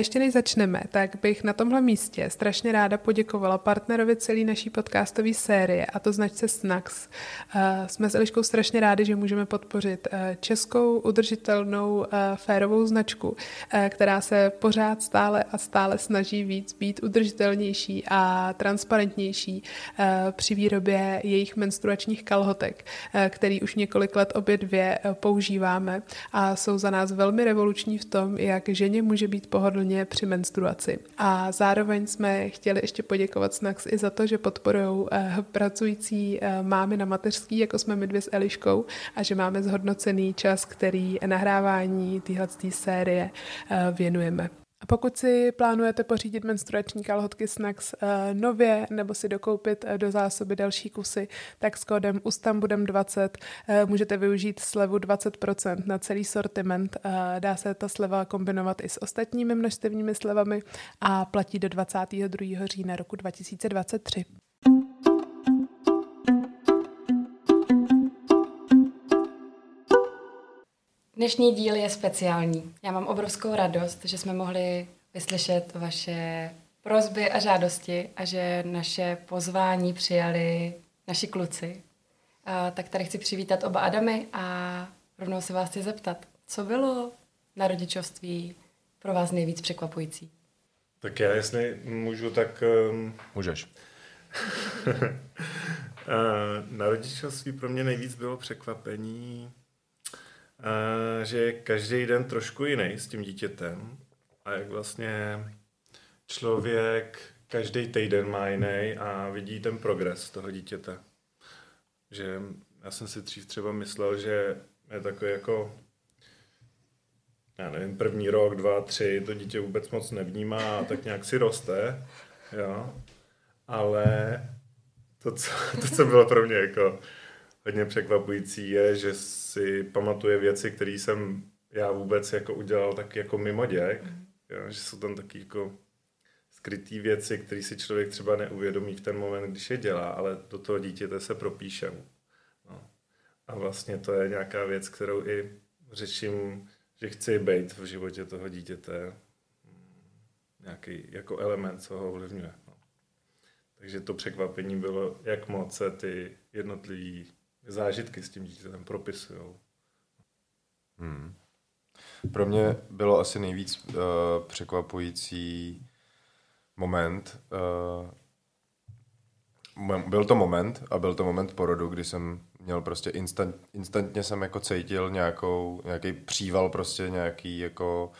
ještě než začneme, tak bych na tomhle místě strašně ráda poděkovala partnerovi celé naší podcastové série, a to značce Snax. Uh, jsme s Eliškou strašně rádi, že můžeme podpořit uh, českou udržitelnou uh, férovou značku, která se pořád stále a stále snaží víc být udržitelnější a transparentnější při výrobě jejich menstruačních kalhotek, který už několik let obě dvě používáme a jsou za nás velmi revoluční v tom, jak ženě může být pohodlně při menstruaci. A zároveň jsme chtěli ještě poděkovat Snax i za to, že podporují eh, pracující eh, mámy na mateřský, jako jsme my dvě s Eliškou, a že máme zhodnocený čas, který nahrávání téhle série eh, věnujeme. A pokud si plánujete pořídit menstruační kalhotky Snax uh, nově nebo si dokoupit uh, do zásoby další kusy, tak s kódem USTAMBUDEM20 uh, můžete využít slevu 20% na celý sortiment. Dá se ta sleva kombinovat i s ostatními množstevními slevami a platí do 22. října roku 2023. Dnešní díl je speciální. Já mám obrovskou radost, že jsme mohli vyslyšet vaše prozby a žádosti a že naše pozvání přijali naši kluci. A, tak tady chci přivítat oba Adamy a rovnou se vás chci zeptat, co bylo na rodičovství pro vás nejvíc překvapující? Tak já, jestli můžu, tak... Um... Můžeš. na rodičovství pro mě nejvíc bylo překvapení že je každý den trošku jiný s tím dítětem a jak vlastně člověk každý týden má jiný a vidí ten progres toho dítěte. Že já jsem si dřív třeba myslel, že je takový jako já nevím, první rok, dva, tři, to dítě vůbec moc nevnímá a tak nějak si roste, jo. Ale to, co, to, co bylo pro mě jako hodně překvapující je, že si pamatuje věci, které jsem já vůbec jako udělal tak jako mimo děk, mm. jo, že jsou tam taky jako skrytý věci, které si člověk třeba neuvědomí v ten moment, když je dělá, ale do toho dítěte se propíše. No. A vlastně to je nějaká věc, kterou i řeším, že chci být v životě toho dítěte nějaký jako element, co ho ovlivňuje. No. Takže to překvapení bylo, jak moc se ty jednotlivé zážitky s tím dítětem propisují. Hmm. Pro mě bylo asi nejvíc uh, překvapující moment. Uh, byl to moment a byl to moment porodu, kdy jsem měl prostě instant, instantně jsem jako cítil nějakou, nějaký příval prostě nějaký jako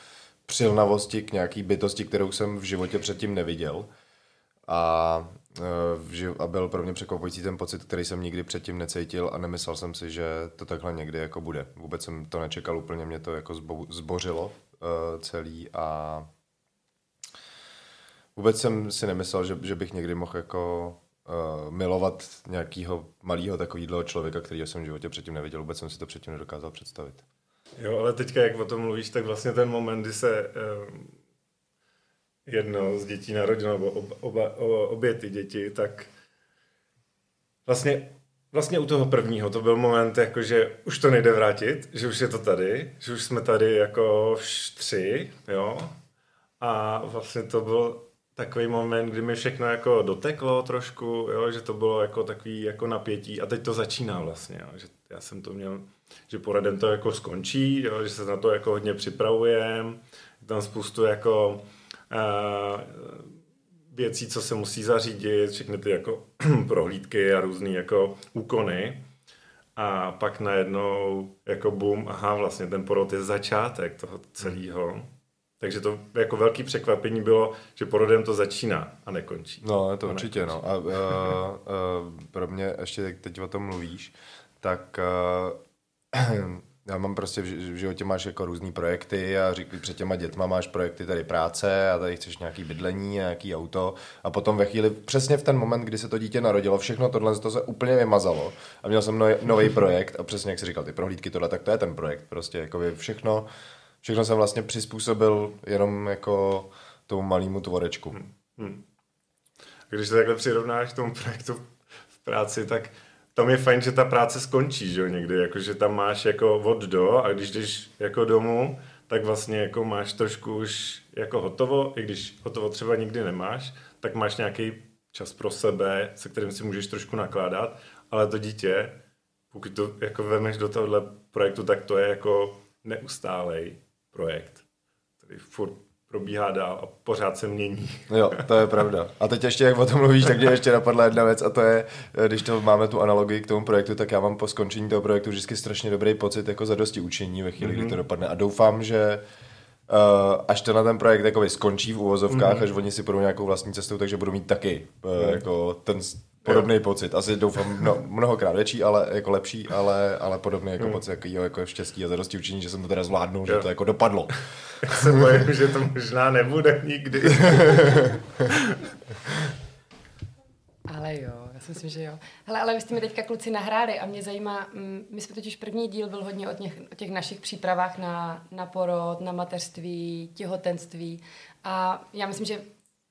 přilnavosti k nějaký bytosti, kterou jsem v životě předtím neviděl. A Eh, a byl pro mě překvapující ten pocit, který jsem nikdy předtím necítil a nemyslel jsem si, že to takhle někdy jako bude. Vůbec jsem to nečekal, úplně mě to jako zbořilo uh, celý a vůbec jsem si nemyslel, že, že bych někdy mohl jako uh, milovat nějakého malého takového člověka, který jsem v životě předtím neviděl. Vůbec jsem si to předtím nedokázal představit. Jo, ale teďka, jak o tom mluvíš, tak vlastně ten moment, kdy se uh jedno z dětí narodilo, nebo oba, oba, obě ty děti, tak vlastně, vlastně u toho prvního to byl moment, jako že už to nejde vrátit, že už je to tady, že už jsme tady jako tři, jo, a vlastně to byl takový moment, kdy mi všechno jako doteklo trošku, jo, že to bylo jako takový jako napětí. A teď to začíná vlastně, jo, že já jsem to měl, že poradem to jako skončí, jo, že se na to jako hodně připravujem, tam spoustu jako věcí, co se musí zařídit, všechny ty jako prohlídky a různé jako úkony. A pak najednou jako boom, aha, vlastně ten porod je začátek toho celého. Takže to jako velký překvapení bylo, že porodem to začíná a nekončí. No, to určitě, no. A uh, uh, pro mě, ještě teď o tom mluvíš, tak uh, já mám prostě v životě máš jako různý projekty a řík, před těma dětma máš projekty tady práce a tady chceš nějaký bydlení, nějaký auto a potom ve chvíli, přesně v ten moment, kdy se to dítě narodilo, všechno tohle to se úplně vymazalo a měl jsem nový projekt a přesně jak jsi říkal, ty prohlídky tohle, tak to je ten projekt, prostě jako všechno, všechno jsem vlastně přizpůsobil jenom jako tomu malému tvorečku. Hmm. Hmm. Když se takhle přirovnáš k tomu projektu v práci, tak tam je fajn, že ta práce skončí, že jo, někdy, jako, že tam máš jako od do a když jdeš jako domů, tak vlastně jako máš trošku už jako hotovo, i když hotovo třeba nikdy nemáš, tak máš nějaký čas pro sebe, se kterým si můžeš trošku nakládat, ale to dítě, pokud to jako vemeš do tohohle projektu, tak to je jako neustálej projekt, který furt probíhá dál a pořád se mění. Jo, to je pravda. A teď ještě, jak o tom mluvíš, tak mě ještě napadla jedna věc a to je, když to máme tu analogii k tomu projektu, tak já mám po skončení toho projektu vždycky strašně dobrý pocit jako zadosti učení ve chvíli, mm-hmm. kdy to mhm. dopadne. A doufám, že Uh, až to na ten projekt jakoby skončí v uvozovkách, mm-hmm. až oni si půjdou nějakou vlastní cestou, takže budu mít taky uh, mm. jako ten podobný jo. pocit. Asi doufám no, mnohokrát větší, ale jako lepší, ale, ale podobný jako mm. pocit jako, jo, jako štěstí a zadosti učení, že jsem to teda zvládnul, jo. že to jako dopadlo. Já se bojím, že to možná nebude nikdy. ale jo, já si myslím, že jo. Hele, ale vy jste mi teďka kluci nahráli a mě zajímá, mm, my jsme totiž první díl byl hodně o těch, o těch našich přípravách na, na porod, na mateřství, těhotenství a já myslím, že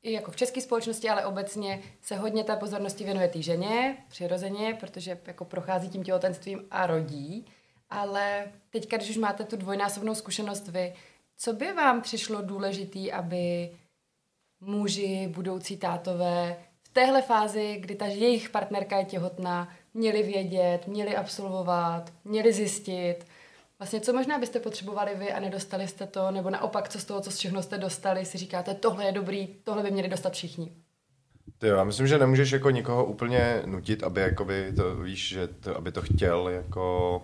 i jako v české společnosti, ale obecně se hodně té pozornosti věnuje té ženě, přirozeně, protože jako prochází tím těhotenstvím a rodí. Ale teďka, když už máte tu dvojnásobnou zkušenost vy, co by vám přišlo důležitý, aby muži, budoucí tátové v téhle fázi, kdy ta jejich partnerka je těhotná, měli vědět, měli absolvovat, měli zjistit, Vlastně co možná byste potřebovali vy a nedostali jste to, nebo naopak, co z toho, co všechno jste dostali, si říkáte, tohle je dobrý, tohle by měli dostat všichni. Ty jo, já myslím, že nemůžeš jako nikoho úplně nutit, aby jakoby to, víš, že to, aby to chtěl jako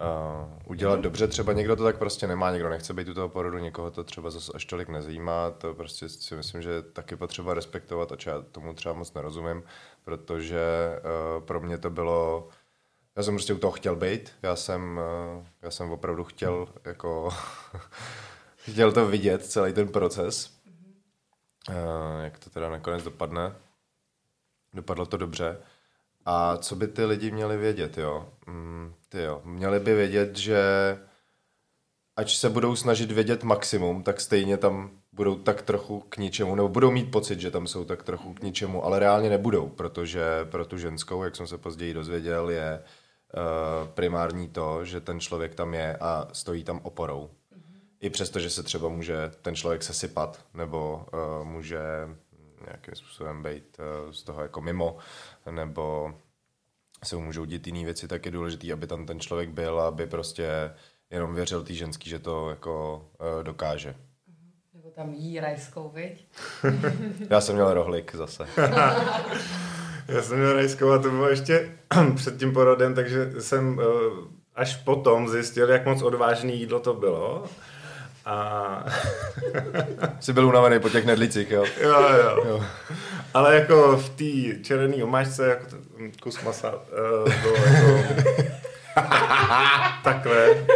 uh, udělat mm. dobře. Třeba někdo to tak prostě nemá, někdo nechce být u toho porodu, někoho to třeba zase až tolik nezajímá. To prostě si myslím, že taky potřeba respektovat, a já tomu třeba moc nerozumím, protože uh, pro mě to bylo já jsem prostě u toho chtěl být, já jsem, eh, já jsem opravdu chtěl jako chtěl to vidět, celý ten proces, mm-hmm. jak to teda nakonec dopadne. Dopadlo to dobře. A co by ty lidi měli vědět, jo? Mm, ty jo, měli by vědět, že ať se budou snažit vědět maximum, tak stejně tam budou tak trochu k ničemu, nebo budou mít pocit, že tam jsou tak trochu k ničemu, ale reálně nebudou, protože pro tu ženskou, jak jsem se později dozvěděl, je primární to, že ten člověk tam je a stojí tam oporou. Mm-hmm. I přesto, že se třeba může ten člověk sesypat, nebo uh, může nějakým způsobem být uh, z toho jako mimo, nebo se mu můžou dít jiné věci, tak je důležité, aby tam ten člověk byl, aby prostě jenom věřil té ženský, že to jako uh, dokáže. Nebo tam jí rajskou, viď? Já jsem měl rohlik zase. Já jsem měl rajskou a to bylo ještě před tím porodem, takže jsem uh, až potom zjistil, jak moc odvážný jídlo to bylo. A... Jsi byl unavený po těch nedlicích, jo? Jo, jo. jo. Ale jako v té červené omáčce, jako to, kus masa, uh, bylo jako... takhle.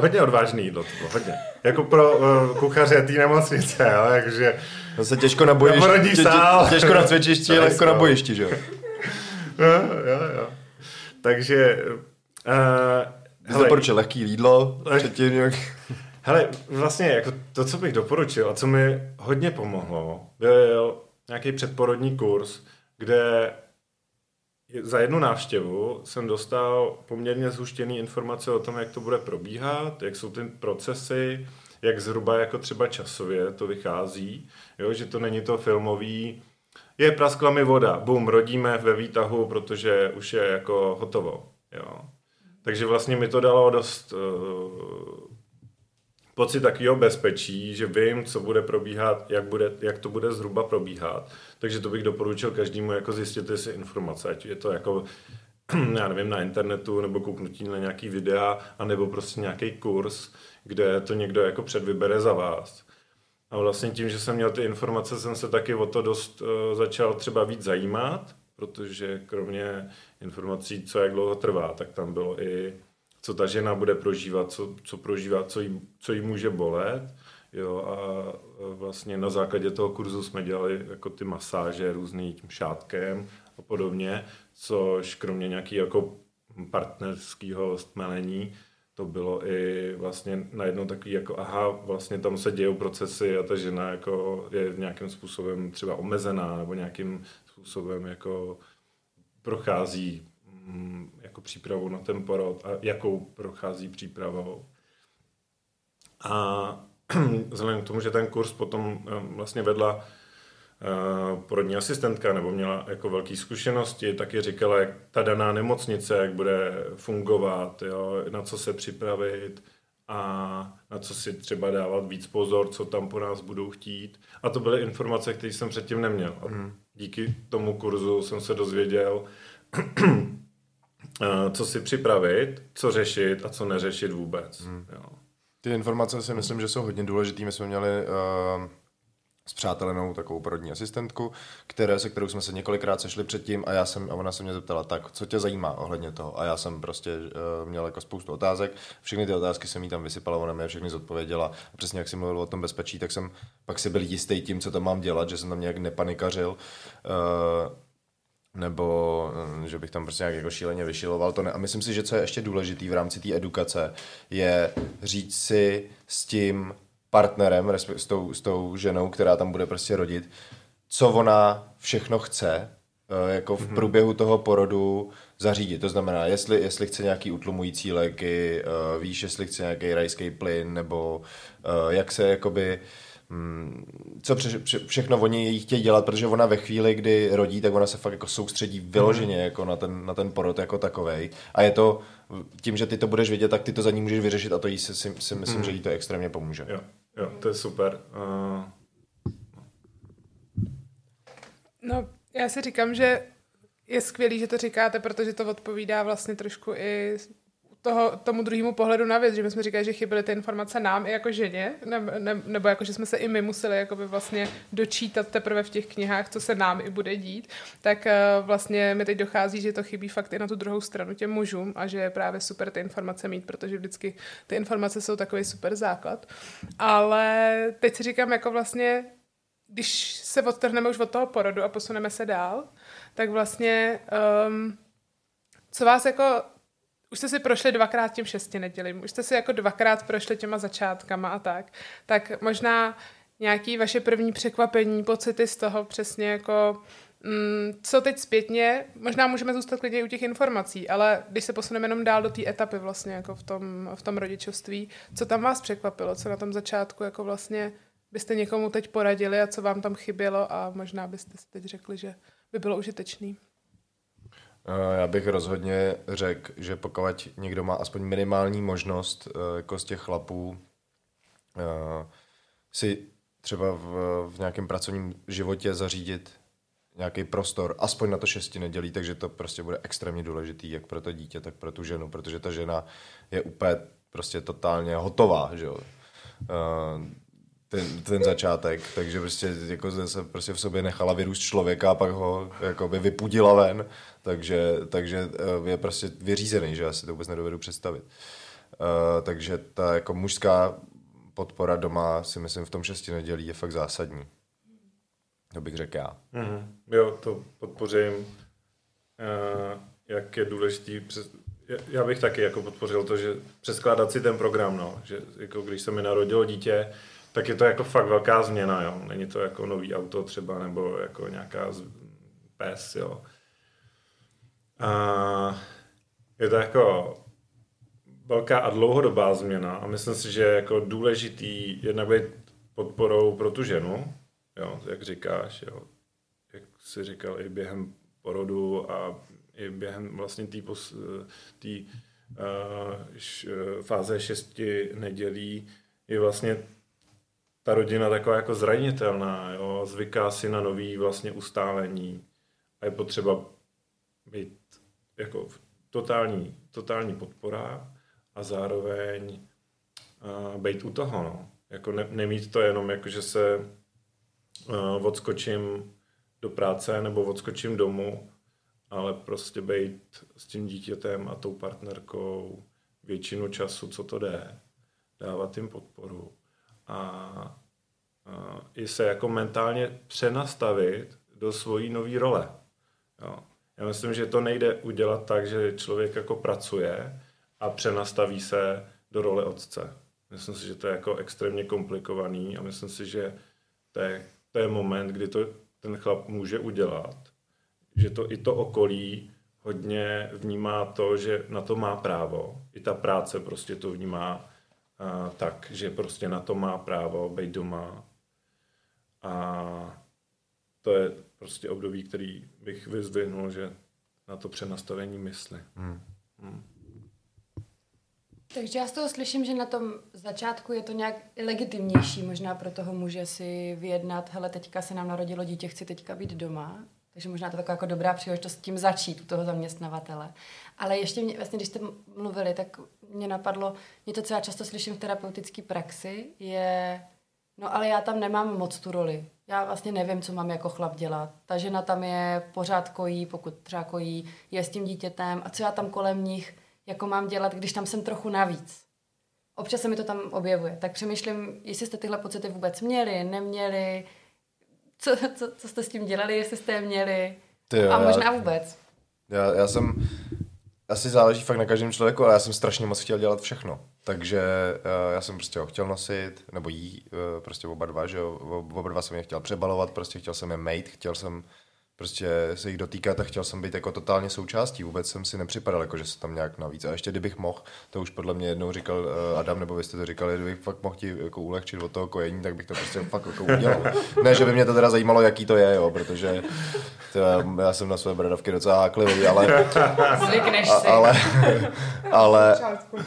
Hodně odvážný jídlo to bylo, hodně. Jako pro uh, kuchaře té nemocnice, jo, jakože... To se těžko na bojišti, tě, tě, těžko na cvičišti, ale jako na bojišti, že jo? jo, jo, jo. Takže... Uh, Ty doporučil lehký jídlo leh... předtím nějak... Hele, vlastně jako to, co bych doporučil a co mi hodně pomohlo, byl nějaký předporodní kurz, kde za jednu návštěvu jsem dostal poměrně zhuštěný informace o tom, jak to bude probíhat, jak jsou ty procesy, jak zhruba jako třeba časově to vychází, jo, že to není to filmový, je praskla mi voda, bum, rodíme ve výtahu, protože už je jako hotovo, jo. Takže vlastně mi to dalo dost uh, pocit takového bezpečí, že vím, co bude probíhat, jak, bude, jak to bude zhruba probíhat. Takže to bych doporučil každému jako zjistit si informace, ať je to jako já nevím, na internetu, nebo kouknutí na nějaký videa, anebo prostě nějaký kurz, kde to někdo jako předvybere za vás. A vlastně tím, že jsem měl ty informace, jsem se taky o to dost uh, začal třeba víc zajímat, protože kromě informací, co jak dlouho trvá, tak tam bylo i co ta žena bude prožívat, co, co prožívá, co jí, co jí může bolet. Jo, a vlastně na základě toho kurzu jsme dělali jako ty masáže různý tím šátkem a podobně, což kromě nějaký jako partnerského stmelení, to bylo i vlastně najednou takový jako aha, vlastně tam se dějou procesy a ta žena jako je nějakým způsobem třeba omezená nebo nějakým způsobem jako prochází mm, jako přípravu na ten porod a jakou prochází přípravou. A vzhledem k tomu, že ten kurz potom eh, vlastně vedla eh, porodní asistentka nebo měla jako velké zkušenosti, taky říkala, jak ta daná nemocnice, jak bude fungovat, jo, na co se připravit a na co si třeba dávat víc pozor, co tam po nás budou chtít. A to byly informace, které jsem předtím neměl. A mhm. díky tomu kurzu jsem se dozvěděl, co si připravit, co řešit a co neřešit vůbec. Hmm. Jo. Ty informace si myslím, že jsou hodně důležité. My jsme měli uh, s přátelenou takovou porodní asistentku, které, se kterou jsme se několikrát sešli předtím a já jsem, a ona se mě zeptala, tak co tě zajímá ohledně toho? A já jsem prostě uh, měl jako spoustu otázek, všechny ty otázky jsem jí tam vysypala, ona mě všechny zodpověděla. A přesně jak jsem mluvil o tom bezpečí, tak jsem pak si byl jistý tím, co tam mám dělat, že jsem tam nějak nepanikařil. Uh, nebo mm, že bych tam prostě nějak jako šíleně vyšiloval. To ne. A myslím si, že co je ještě důležitý v rámci té edukace, je říct si s tím partnerem, s tou, s tou ženou, která tam bude prostě rodit, co ona všechno chce, eh, jako v mhm. průběhu toho porodu zařídit. To znamená, jestli, jestli chce nějaký utlumující léky, eh, víš, jestli chce nějaký rajský plyn, nebo eh, jak se jakoby co pře, pře, všechno oni jí chtějí dělat, protože ona ve chvíli, kdy rodí, tak ona se fakt jako soustředí vyloženě mm. jako na ten, na ten porod jako takovej. A je to tím, že ty to budeš vědět, tak ty to za ní můžeš vyřešit a to jí si, si, si myslím, mm. že jí to extrémně pomůže. Jo, jo to je super. Uh... No, já si říkám, že je skvělý, že to říkáte, protože to odpovídá vlastně trošku i toho, tomu druhému pohledu na věc, že my jsme říkali, že chyběly ty informace nám i jako ženě, ne, ne, nebo jako, že jsme se i my museli jakoby vlastně dočítat teprve v těch knihách, co se nám i bude dít, tak uh, vlastně mi teď dochází, že to chybí fakt i na tu druhou stranu těm mužům a že je právě super ty informace mít, protože vždycky ty informace jsou takový super základ. Ale teď si říkám, jako vlastně, když se odtrhneme už od toho porodu a posuneme se dál, tak vlastně um, co vás jako už jste si prošli dvakrát tím šesti nedělím, už jste si jako dvakrát prošli těma začátkama a tak, tak možná nějaký vaše první překvapení, pocity z toho přesně jako mm, co teď zpětně, možná můžeme zůstat klidně u těch informací, ale když se posuneme jenom dál do té etapy vlastně jako v tom, v tom rodičovství, co tam vás překvapilo, co na tom začátku jako vlastně byste někomu teď poradili a co vám tam chybělo a možná byste si teď řekli, že by bylo užitečný. Já bych rozhodně řekl, že pokud někdo má aspoň minimální možnost eh, jako z těch chlapů eh, si třeba v, v nějakém pracovním životě zařídit nějaký prostor, aspoň na to šesti nedělí, takže to prostě bude extrémně důležitý, jak pro to dítě, tak pro tu ženu, protože ta žena je úplně prostě totálně hotová, že jo. Eh, ten, ten začátek, takže prostě jako se prostě v sobě nechala vyrůst člověka a pak ho jakoby vypudila ven, takže, takže eh, je prostě vyřízený, že já si to vůbec nedovedu představit. Uh, takže ta jako mužská podpora doma si myslím v tom šesti nedělí je fakt zásadní. To bych řekl já. Mm-hmm. Jo, to podpořím. Uh, jak je důležitý, přes, já bych taky jako podpořil to, že přeskládat si ten program, no, že jako když se mi narodilo dítě, tak je to jako fakt velká změna, jo. Není to jako nový auto třeba, nebo jako nějaká z... pes, jo. A je to jako velká a dlouhodobá změna a myslím si, že jako důležitý jednak být podporou pro tu ženu, jo, jak říkáš, jo, jak jsi říkal i během porodu a i během vlastně té uh, fáze šesti nedělí je vlastně ta rodina taková jako zranitelná, jo, zvyká si na nový vlastně ustálení a je potřeba být jako totální, totální podpora a zároveň uh, být u toho, no. Jako ne, nemít to jenom jako, že se uh, odskočím do práce nebo odskočím domů, ale prostě být s tím dítětem a tou partnerkou většinu času, co to jde, dávat jim podporu a, i se jako mentálně přenastavit do svojí nové role. Jo. Já myslím, že to nejde udělat tak, že člověk jako pracuje a přenastaví se do role otce. Myslím si, že to je jako extrémně komplikovaný a myslím si, že to je, to je moment, kdy to ten chlap může udělat. Že to i to okolí hodně vnímá to, že na to má právo. I ta práce prostě to vnímá a, tak, že prostě na to má právo být doma. A to je prostě období, který bych vyzvihnul, že na to přenastavení mysli. Hmm. Hmm. Takže já z toho slyším, že na tom začátku je to nějak legitimnější možná pro toho muže si vyjednat, hele, teďka se nám narodilo dítě, chci teďka být doma. Takže možná to taková jako dobrá příležitost s tím začít u toho zaměstnavatele. Ale ještě mě, vlastně, když jste mluvili, tak mě napadlo, něco, co já často slyším v terapeutické praxi, je, no ale já tam nemám moc tu roli. Já vlastně nevím, co mám jako chlap dělat. Ta žena tam je, pořád kojí, pokud třeba kojí, je s tím dítětem a co já tam kolem nich jako mám dělat, když tam jsem trochu navíc. Občas se mi to tam objevuje. Tak přemýšlím, jestli jste tyhle pocity vůbec měli, neměli, co, co, co jste s tím dělali, jestli jste je měli Ty, a možná vůbec. Já, já jsem, asi záleží fakt na každém člověku, ale já jsem strašně moc chtěl dělat všechno. Takže uh, já jsem prostě ho chtěl nosit, nebo jí, uh, prostě oba dva, že jo, oba dva jsem je chtěl přebalovat, prostě chtěl jsem je mate, chtěl jsem prostě se jich dotýkat a chtěl jsem být jako totálně součástí. Vůbec jsem si nepřipadal, jako že se tam nějak navíc. A ještě kdybych mohl, to už podle mě jednou říkal uh, Adam, nebo vy jste to říkali, kdybych fakt mohl ti jako ulehčit od toho kojení, tak bych to prostě fakt jako udělal. ne, že by mě to teda zajímalo, jaký to je, jo, protože to, já jsem na své bradavky docela háklivý, ale... Zvykneš si. Ale, ale,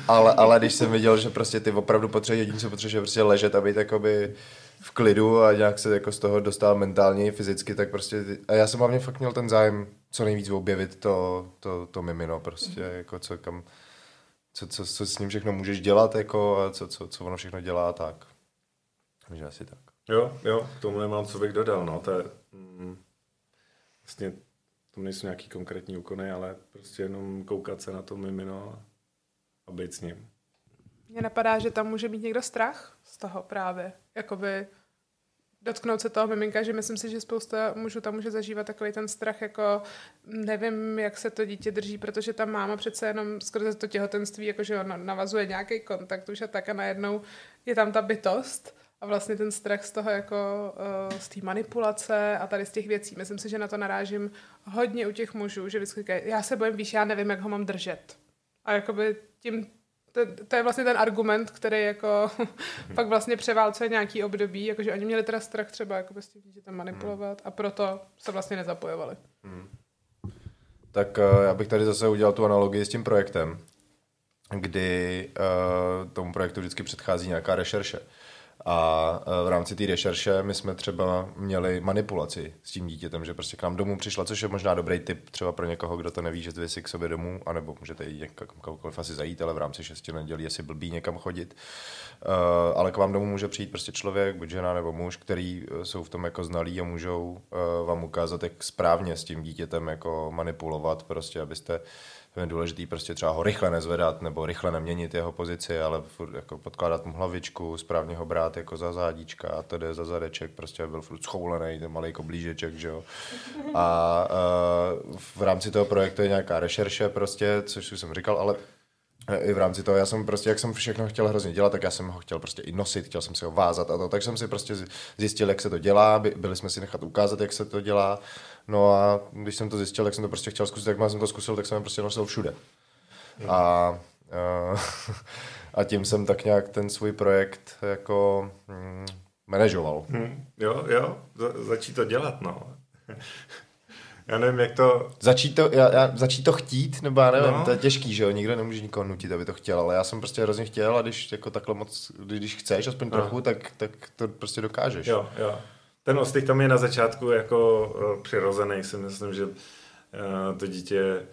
ale, ale, když jsem viděl, že prostě ty opravdu potřebuješ jediný, co potřebuješ prostě ležet a být jakoby v klidu a nějak se jako z toho dostal mentálně i fyzicky, tak prostě, a já jsem hlavně fakt měl ten zájem co nejvíc objevit to, to, to mimino prostě, mm-hmm. jako co kam, co, co, co, s ním všechno můžeš dělat, jako a co, co, co ono všechno dělá, tak. Takže asi tak. Jo, jo, k tomu nemám, co bych dodal, no, to je, mm, vlastně, to nejsou nějaký konkrétní úkony, ale prostě jenom koukat se na to mimino a být s ním. Mně napadá, že tam může mít někdo strach z toho právě. Jakoby dotknout se toho miminka, že myslím si, že spousta mužů tam může zažívat takový ten strach, jako nevím, jak se to dítě drží, protože ta máma přece jenom skrze to těhotenství, jakože ona navazuje nějaký kontakt už a tak a najednou je tam ta bytost a vlastně ten strach z toho jako uh, z té manipulace a tady z těch věcí. Myslím si, že na to narážím hodně u těch mužů, že vždycky říkají, já se bojím, víš, já nevím, jak ho mám držet. A jakoby tím to, to je vlastně ten argument, který jako pak vlastně převálcuje nějaký období, jakože oni měli teda strach třeba jako s tím dítětem manipulovat a proto se vlastně nezapojovali. Hmm. Tak uh, já bych tady zase udělal tu analogii s tím projektem, kdy uh, tomu projektu vždycky předchází nějaká rešerše. A e, v rámci té rešerše my jsme třeba měli manipulaci s tím dítětem, že prostě k nám domů přišla, což je možná dobrý tip třeba pro někoho, kdo to neví, že vy si k sobě domů, anebo můžete jít kamkoliv asi zajít, ale v rámci šesti nedělí asi blbý někam chodit. Uh, ale k vám domů může přijít prostě člověk, buď žena nebo muž, který e, jsou v tom jako znalí a můžou vám ukázat, jak správně s tím dítětem jako manipulovat, prostě abyste je důležitý prostě třeba ho rychle nezvedat nebo rychle neměnit jeho pozici, ale furt jako podkládat mu hlavičku, správně ho brát jako za zádíčka a tedy za zadeček, prostě byl furt schoulený, ten malý koblížeček, že jo. A uh, v rámci toho projektu je nějaká rešerše prostě, což už jsem říkal, ale i v rámci toho, já jsem prostě, jak jsem všechno chtěl hrozně dělat, tak já jsem ho chtěl prostě i nosit, chtěl jsem si ho vázat a to, tak jsem si prostě zjistil, jak se to dělá, byli jsme si nechat ukázat, jak se to dělá No a když jsem to zjistil, tak jsem to prostě chtěl zkusit, jak jsem to zkusil, tak jsem prostě nosil všude. A, a, a tím jsem tak nějak ten svůj projekt jako mm, manažoval. Hmm, jo, jo, za, začít to dělat, no. Já nevím, jak to... Začít to, já, já, začít to chtít, nebo já nevím, no. to je těžký, že jo, nikdo nemůže nikoho nutit, aby to chtěl, ale já jsem prostě hrozně chtěl a když jako takhle moc, když chceš aspoň no. trochu, tak, tak to prostě dokážeš. Jo, jo ten ostych tam je na začátku jako uh, přirozený, si myslím, že uh, to dítě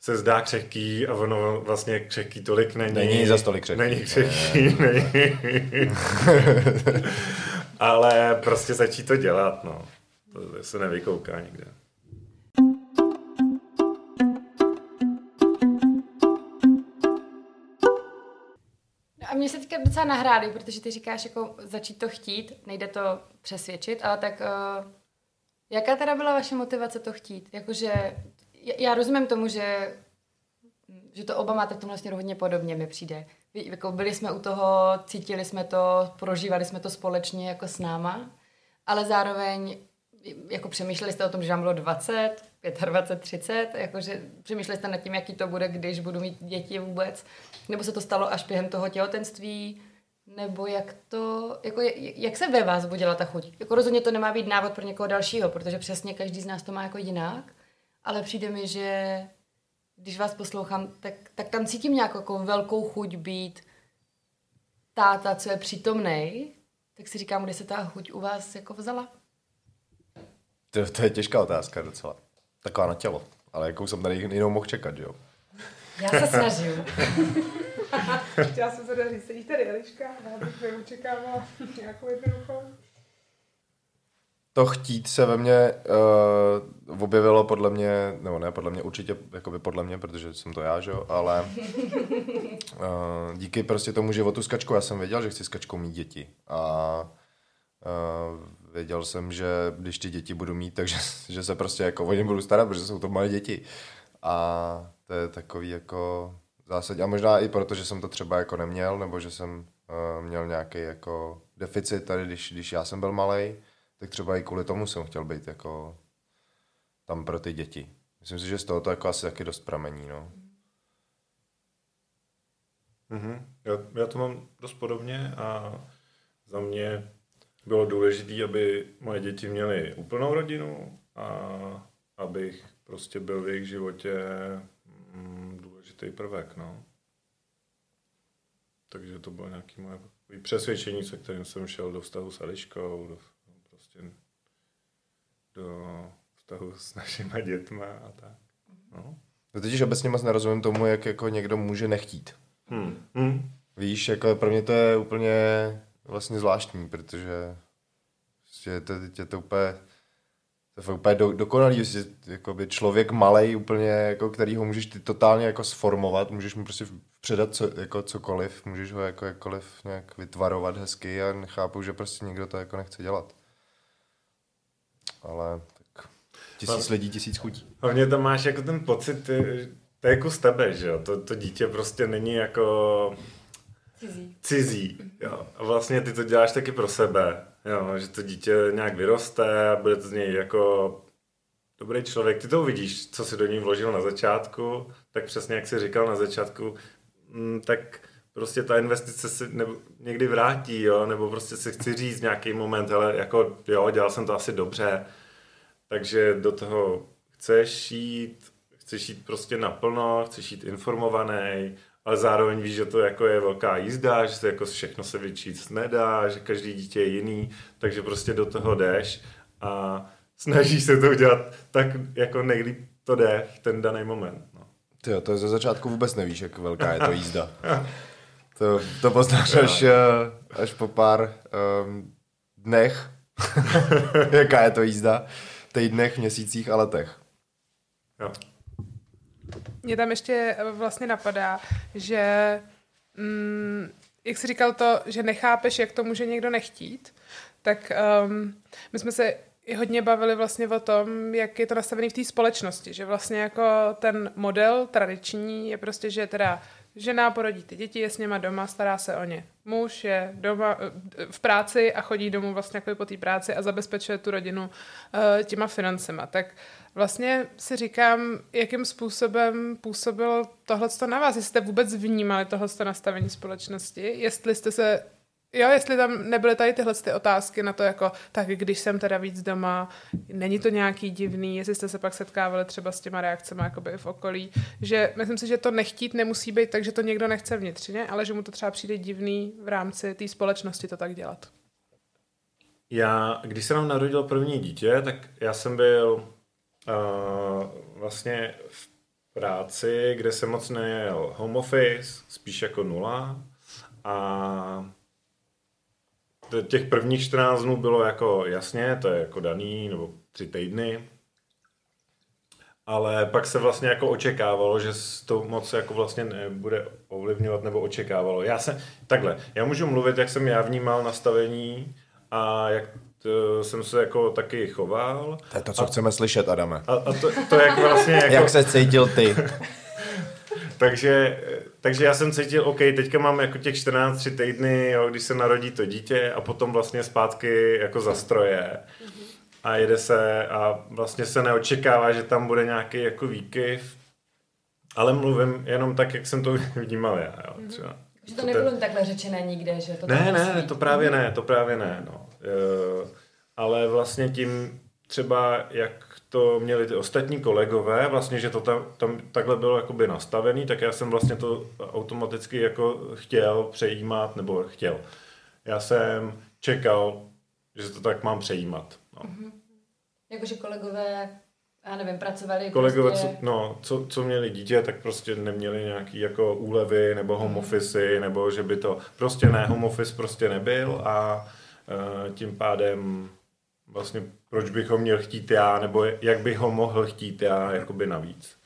se zdá křehký a ono vlastně křehký tolik není. Není za tolik křehký. Není křehký, ne. není. Ale prostě začít to dělat, no. To se nevykouká nikde. Teďka docela nahráli, protože ty říkáš jako začít to chtít, nejde to přesvědčit, ale tak uh, jaká teda byla vaše motivace to chtít? Jakože já rozumím tomu, že, že to oba máte v tom vlastně hodně podobně, mi přijde. Jako byli jsme u toho, cítili jsme to, prožívali jsme to společně jako s náma, ale zároveň jako přemýšleli jste o tom, že vám bylo 20, 25, 30, jakože přemýšleli jste nad tím, jaký to bude, když budu mít děti vůbec, nebo se to stalo až během toho těhotenství, nebo jak to, jako jak se ve vás budila ta chuť? Jako rozhodně to nemá být návod pro někoho dalšího, protože přesně každý z nás to má jako jinak, ale přijde mi, že když vás poslouchám, tak, tak tam cítím nějakou jako velkou chuť být táta, co je přítomnej, tak si říkám, kde se ta chuť u vás jako vzala? To, to je těžká otázka docela. Taková na tělo. Ale jakou jsem tady jinou mohl čekat, jo? Já se snažím. Chtěla jsem se říct, sedí tady Eliška, já bych očekávala nějakou jednoduchou. To chtít se ve mně uh, objevilo podle mě, nebo ne podle mě, určitě jakoby podle mě, protože jsem to já, že jo, ale uh, díky prostě tomu životu s kačkou, já jsem věděl, že chci s kačkou mít děti a uh, věděl jsem, že když ty děti budu mít, takže že se prostě jako o ně budu starat, protože jsou to malé děti. A to je takový jako zásadě. A možná i proto, že jsem to třeba jako neměl, nebo že jsem uh, měl nějaký jako deficit tady, když, když já jsem byl malý, tak třeba i kvůli tomu jsem chtěl být jako tam pro ty děti. Myslím si, že z toho to jako asi taky dost pramení, no. Mm-hmm. Já, já to mám dost podobně a za mě bylo důležité, aby moje děti měly úplnou rodinu a abych prostě byl v jejich životě mm, důležitý prvek, no. Takže to bylo nějaké moje přesvědčení, se kterým jsem šel do vztahu s Eliškou, do, prostě do vztahu s našimi dětma a tak. No. No totiž obecně moc nerozumím tomu, jak jako někdo může nechtít. Hmm. Hmm. Víš, jako pro mě to je úplně vlastně zvláštní, protože prostě to, to, to úplně to je úplně do, dokonalý, že jakoby člověk malý úplně, jako, který ho můžeš ty totálně jako sformovat, můžeš mu prostě předat co, jako cokoliv, můžeš ho jako jakkoliv nějak vytvarovat hezky a nechápu, že prostě nikdo to jako nechce dělat. Ale tak tisíc lidí, tisíc chutí. Hlavně tam máš jako ten pocit, to je jako z tebe, že jo, to, to dítě prostě není jako cizí. cizí jo. A vlastně ty to děláš taky pro sebe Jo, že to dítě nějak vyroste a bude to z něj jako dobrý člověk. Ty to uvidíš, co si do ní vložil na začátku, tak přesně jak jsi říkal na začátku, mm, tak prostě ta investice se nebo někdy vrátí, jo, nebo prostě si chci říct nějaký moment, ale jako jo, dělal jsem to asi dobře, takže do toho chceš jít, chceš jít prostě naplno, chceš jít informovaný ale zároveň víš, že to jako je velká jízda, že se jako všechno se vyčíst nedá, že každý dítě je jiný, takže prostě do toho jdeš a snažíš se to udělat tak, jako nejlíp to jde v ten daný moment. No. Ty jo, to ze začátku vůbec nevíš, jak velká je to jízda. to, to poznáš až, eh, až po pár um, dnech, jaká je to jízda, týdnech, měsících a letech. Jo. Mě tam ještě eh, vlastně napadá, že mm, jak jsi říkal to, že nechápeš, jak to může někdo nechtít, tak um, my jsme se i hodně bavili vlastně o tom, jak je to nastavené v té společnosti, že vlastně jako ten model tradiční je prostě, že teda žena porodí ty děti, je s něma doma, stará se o ně. Muž je doma eh, v práci a chodí domů vlastně jako po té práci a zabezpečuje tu rodinu uh, těma financema. Tak vlastně si říkám, jakým způsobem působilo tohle na vás, jestli jste vůbec vnímali tohle nastavení společnosti, jestli jste se Jo, jestli tam nebyly tady tyhle ty otázky na to, jako, tak když jsem teda víc doma, není to nějaký divný, jestli jste se pak setkávali třeba s těma reakcemi jakoby v okolí, že myslím si, že to nechtít nemusí být tak, že to někdo nechce vnitřně, ale že mu to třeba přijde divný v rámci té společnosti to tak dělat. Já, když se nám narodilo první dítě, tak já jsem byl uh, vlastně v práci, kde jsem moc nejel home office, spíš jako nula a těch prvních 14 dnů bylo jako jasně, to je jako daný, nebo tři týdny, ale pak se vlastně jako očekávalo, že to moc jako vlastně nebude ovlivňovat nebo očekávalo. Já jsem, takhle, já můžu mluvit, jak jsem já vnímal nastavení a jak to jsem se jako taky choval. To je to, co a, chceme slyšet, Adame. A, a to, to jak vlastně jako... jak se cítil ty? takže, takže já jsem cítil, OK, teďka mám jako těch 14 tři týdny, jo, když se narodí to dítě a potom vlastně zpátky jako zastroje. a jede se a vlastně se neočekává, že tam bude nějaký jako výkyv, ale mluvím jenom tak, jak jsem to vnímal já, jo, třeba. Že to nebylo takhle řečené nikde, že to Ne, ne, to právě ne, to právě ne, no. E, ale vlastně tím třeba, jak to měli ty ostatní kolegové, vlastně, že to tam, tam takhle bylo jakoby nastavený, tak já jsem vlastně to automaticky jako chtěl přejímat, nebo chtěl. Já jsem čekal, že to tak mám přejímat. No. Jakože kolegové, já nevím, pracovali Kolegové, prostě... co, no, co, co měli dítě, tak prostě neměli nějaký jako úlevy nebo home office, nebo že by to prostě ne, home office prostě nebyl a tím pádem vlastně proč bych ho měl chtít já, nebo jak bych ho mohl chtít já jakoby navíc.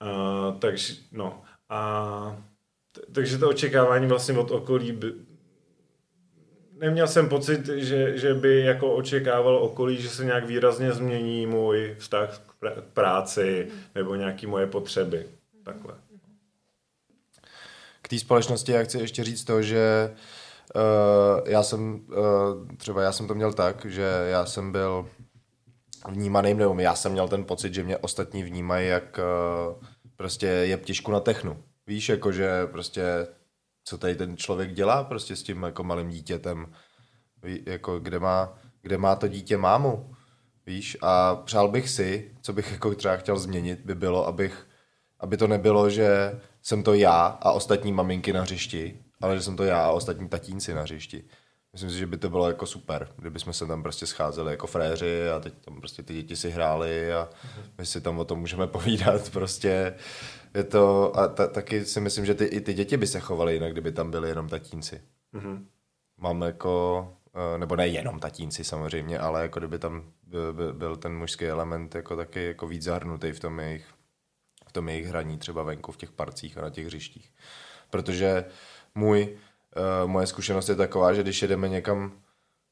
A, takže, no, a takže to očekávání vlastně od okolí by, neměl jsem pocit, že, že by jako očekával okolí, že se nějak výrazně změní můj vztah k pr- k práci nebo nějaký moje potřeby. Takhle. K té společnosti já chci ještě říct to, že uh, já jsem, uh, třeba já jsem to měl tak, že já jsem byl vnímaný, nebo já jsem měl ten pocit, že mě ostatní vnímají jak uh, prostě je ptišku na technu. Víš, jakože prostě co tady ten člověk dělá prostě s tím jako malým dítětem, Ví, jako kde má, kde má to dítě mámu, víš, a přál bych si, co bych jako třeba chtěl změnit, by bylo, abych, aby to nebylo, že jsem to já a ostatní maminky na hřišti, ale že jsem to já a ostatní tatínci na hřišti. Myslím si, že by to bylo jako super, kdyby jsme se tam prostě scházeli jako fréři a teď tam prostě ty děti si hráli a my si tam o tom můžeme povídat prostě. Je to, a ta, taky si myslím, že ty, i ty děti by se chovaly jinak, kdyby tam byli jenom tatínci. Mhm. Mám jako, eh, nebo ne jenom tatínci samozřejmě, ale jako kdyby tam byl, byl, byl ten mužský element jako taky jako víc zahrnutý v tom jejich, v tom jejich hraní třeba venku v těch parcích a na těch hřištích. Protože můj, uh, moje zkušenost je taková, že když jedeme někam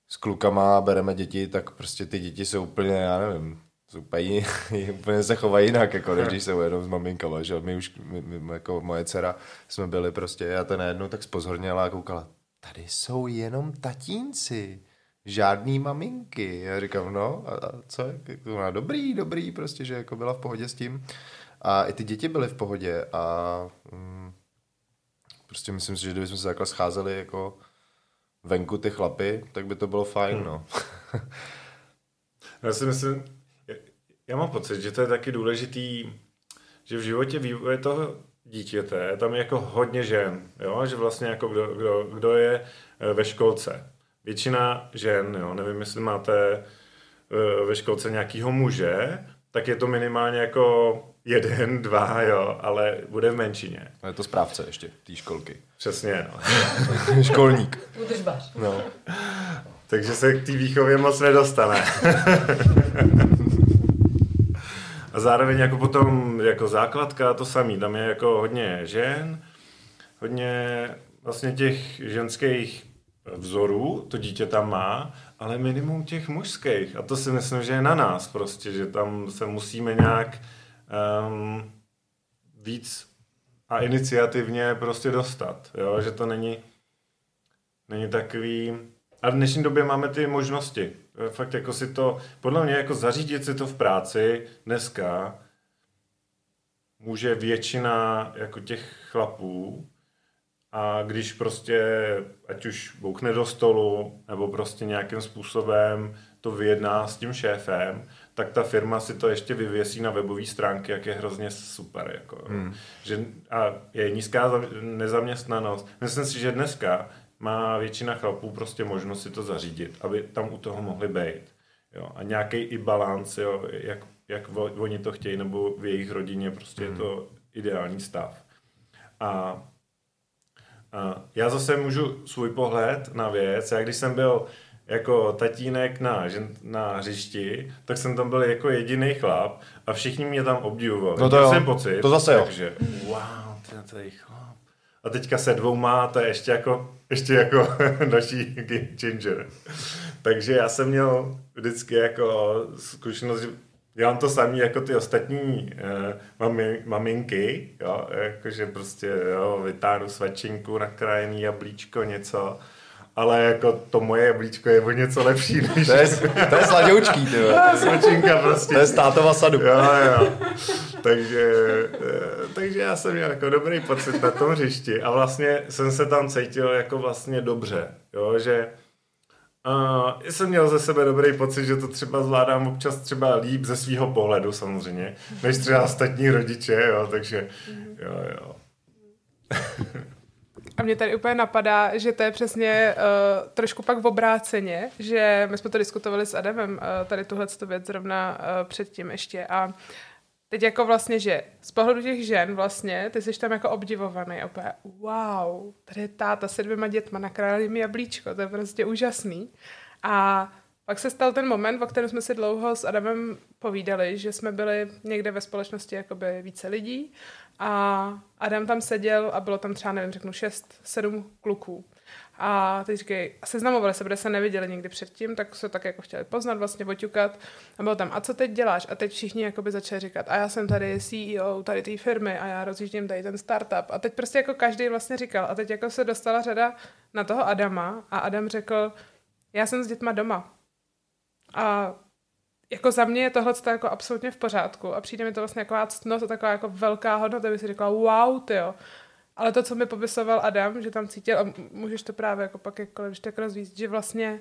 s klukama a bereme děti, tak prostě ty děti jsou úplně, já nevím, jsou úplně, úplně se chovají jinak, jako než když jsou jenom s maminkama, že my už, my, my, jako moje dcera, jsme byli prostě, já to najednou tak spozorněla a koukala, tady jsou jenom tatínci, žádný maminky. Já říkám, no, a, a co? Ona, dobrý, dobrý, prostě, že jako byla v pohodě s tím. A i ty děti byly v pohodě a mm, prostě myslím si, že kdybychom se takhle scházeli jako venku ty chlapy, tak by to bylo fajn, no. Já si myslím, já, mám pocit, že to je taky důležitý, že v životě vývoje toho dítěte tam je jako hodně žen, jo? že vlastně jako kdo, kdo, kdo je eh, ve školce. Většina žen, jo? nevím, jestli máte eh, ve školce nějakýho muže, tak je to minimálně jako jeden, dva, jo, ale bude v menšině. A je to správce ještě, té školky. Přesně, no. Školník. Údržbař. No. Takže se k té výchově moc nedostane. A zároveň jako potom jako základka to samý, tam je jako hodně žen, hodně vlastně těch ženských vzorů, to dítě tam má, ale minimum těch mužských. A to si myslím, že je na nás prostě, že tam se musíme nějak um, víc a iniciativně prostě dostat, jo? že to není, není takový... A v dnešní době máme ty možnosti. Fakt jako si to, podle mě jako zařídit si to v práci dneska může většina jako těch chlapů a když prostě, ať už bouchne do stolu, nebo prostě nějakým způsobem to vyjedná s tím šéfem, tak ta firma si to ještě vyvěsí na webové stránky, jak je hrozně super. Jako, hmm. že, a je nízká nezaměstnanost. Myslím si, že dneska má většina chlapů prostě možnost si to zařídit, aby tam u toho mohli být. Jo. A nějaký i balans, jo, jak, jak oni to chtějí, nebo v jejich rodině prostě hmm. je to ideální stav. A a já zase můžu svůj pohled na věc. Já když jsem byl jako tatínek na, na hřišti, tak jsem tam byl jako jediný chlap a všichni mě tam obdivovali. No to jo, jsem pocit, to zase jo. Takže, wow, ten tady chlap. A teďka se dvouma, to je ještě jako, ještě jako další game changer. Takže já jsem měl vždycky jako zkušenost, že dělám to samý jako ty ostatní eh, mami, maminky, jo, jakože prostě jo, vytáhnu svačinku, nakrájený jablíčko, něco ale jako to moje jablíčko je o něco lepší než... To je, to je sladoučký, ty. Smočinka prostě. To je státova sadu. Jo, jo. Takže, eh, takže já jsem měl jako dobrý pocit na tom hřišti a vlastně jsem se tam cítil jako vlastně dobře, jo, že Uh, jsem měl ze sebe dobrý pocit, že to třeba zvládám občas třeba líp ze svého pohledu samozřejmě, než třeba ostatní rodiče, jo, takže jo, jo. Mě tady úplně napadá, že to je přesně uh, trošku pak v obráceně, že my jsme to diskutovali s Adamem, uh, tady tuhle věc zrovna uh, předtím ještě a teď jako vlastně, že z pohledu těch žen vlastně, ty jsi tam jako obdivovaný, opět, wow, tady je táta se dvěma dětma, nakrájeli mi jablíčko, to je prostě úžasný. A pak se stal ten moment, o kterém jsme si dlouho s Adamem povídali, že jsme byli někde ve společnosti jakoby více lidí a Adam tam seděl a bylo tam třeba, nevím, řeknu, šest, sedm kluků. A teď říkají, seznamovali se, protože se neviděli nikdy předtím, tak se tak jako chtěli poznat, vlastně oťukat. A bylo tam, a co teď děláš? A teď všichni jakoby začali říkat, a já jsem tady CEO tady té firmy a já rozjíždím tady ten startup. A teď prostě jako každý vlastně říkal. A teď jako se dostala řada na toho Adama a Adam řekl, já jsem s dětma doma. A jako za mě je tohle jako absolutně v pořádku a přijde mi to vlastně jako ctnost a taková jako velká hodnota, by si řekla, wow, ty jo. Ale to, co mi popisoval Adam, že tam cítil, a můžeš to právě jako pak jakkoliv, když tak rozvíct, že vlastně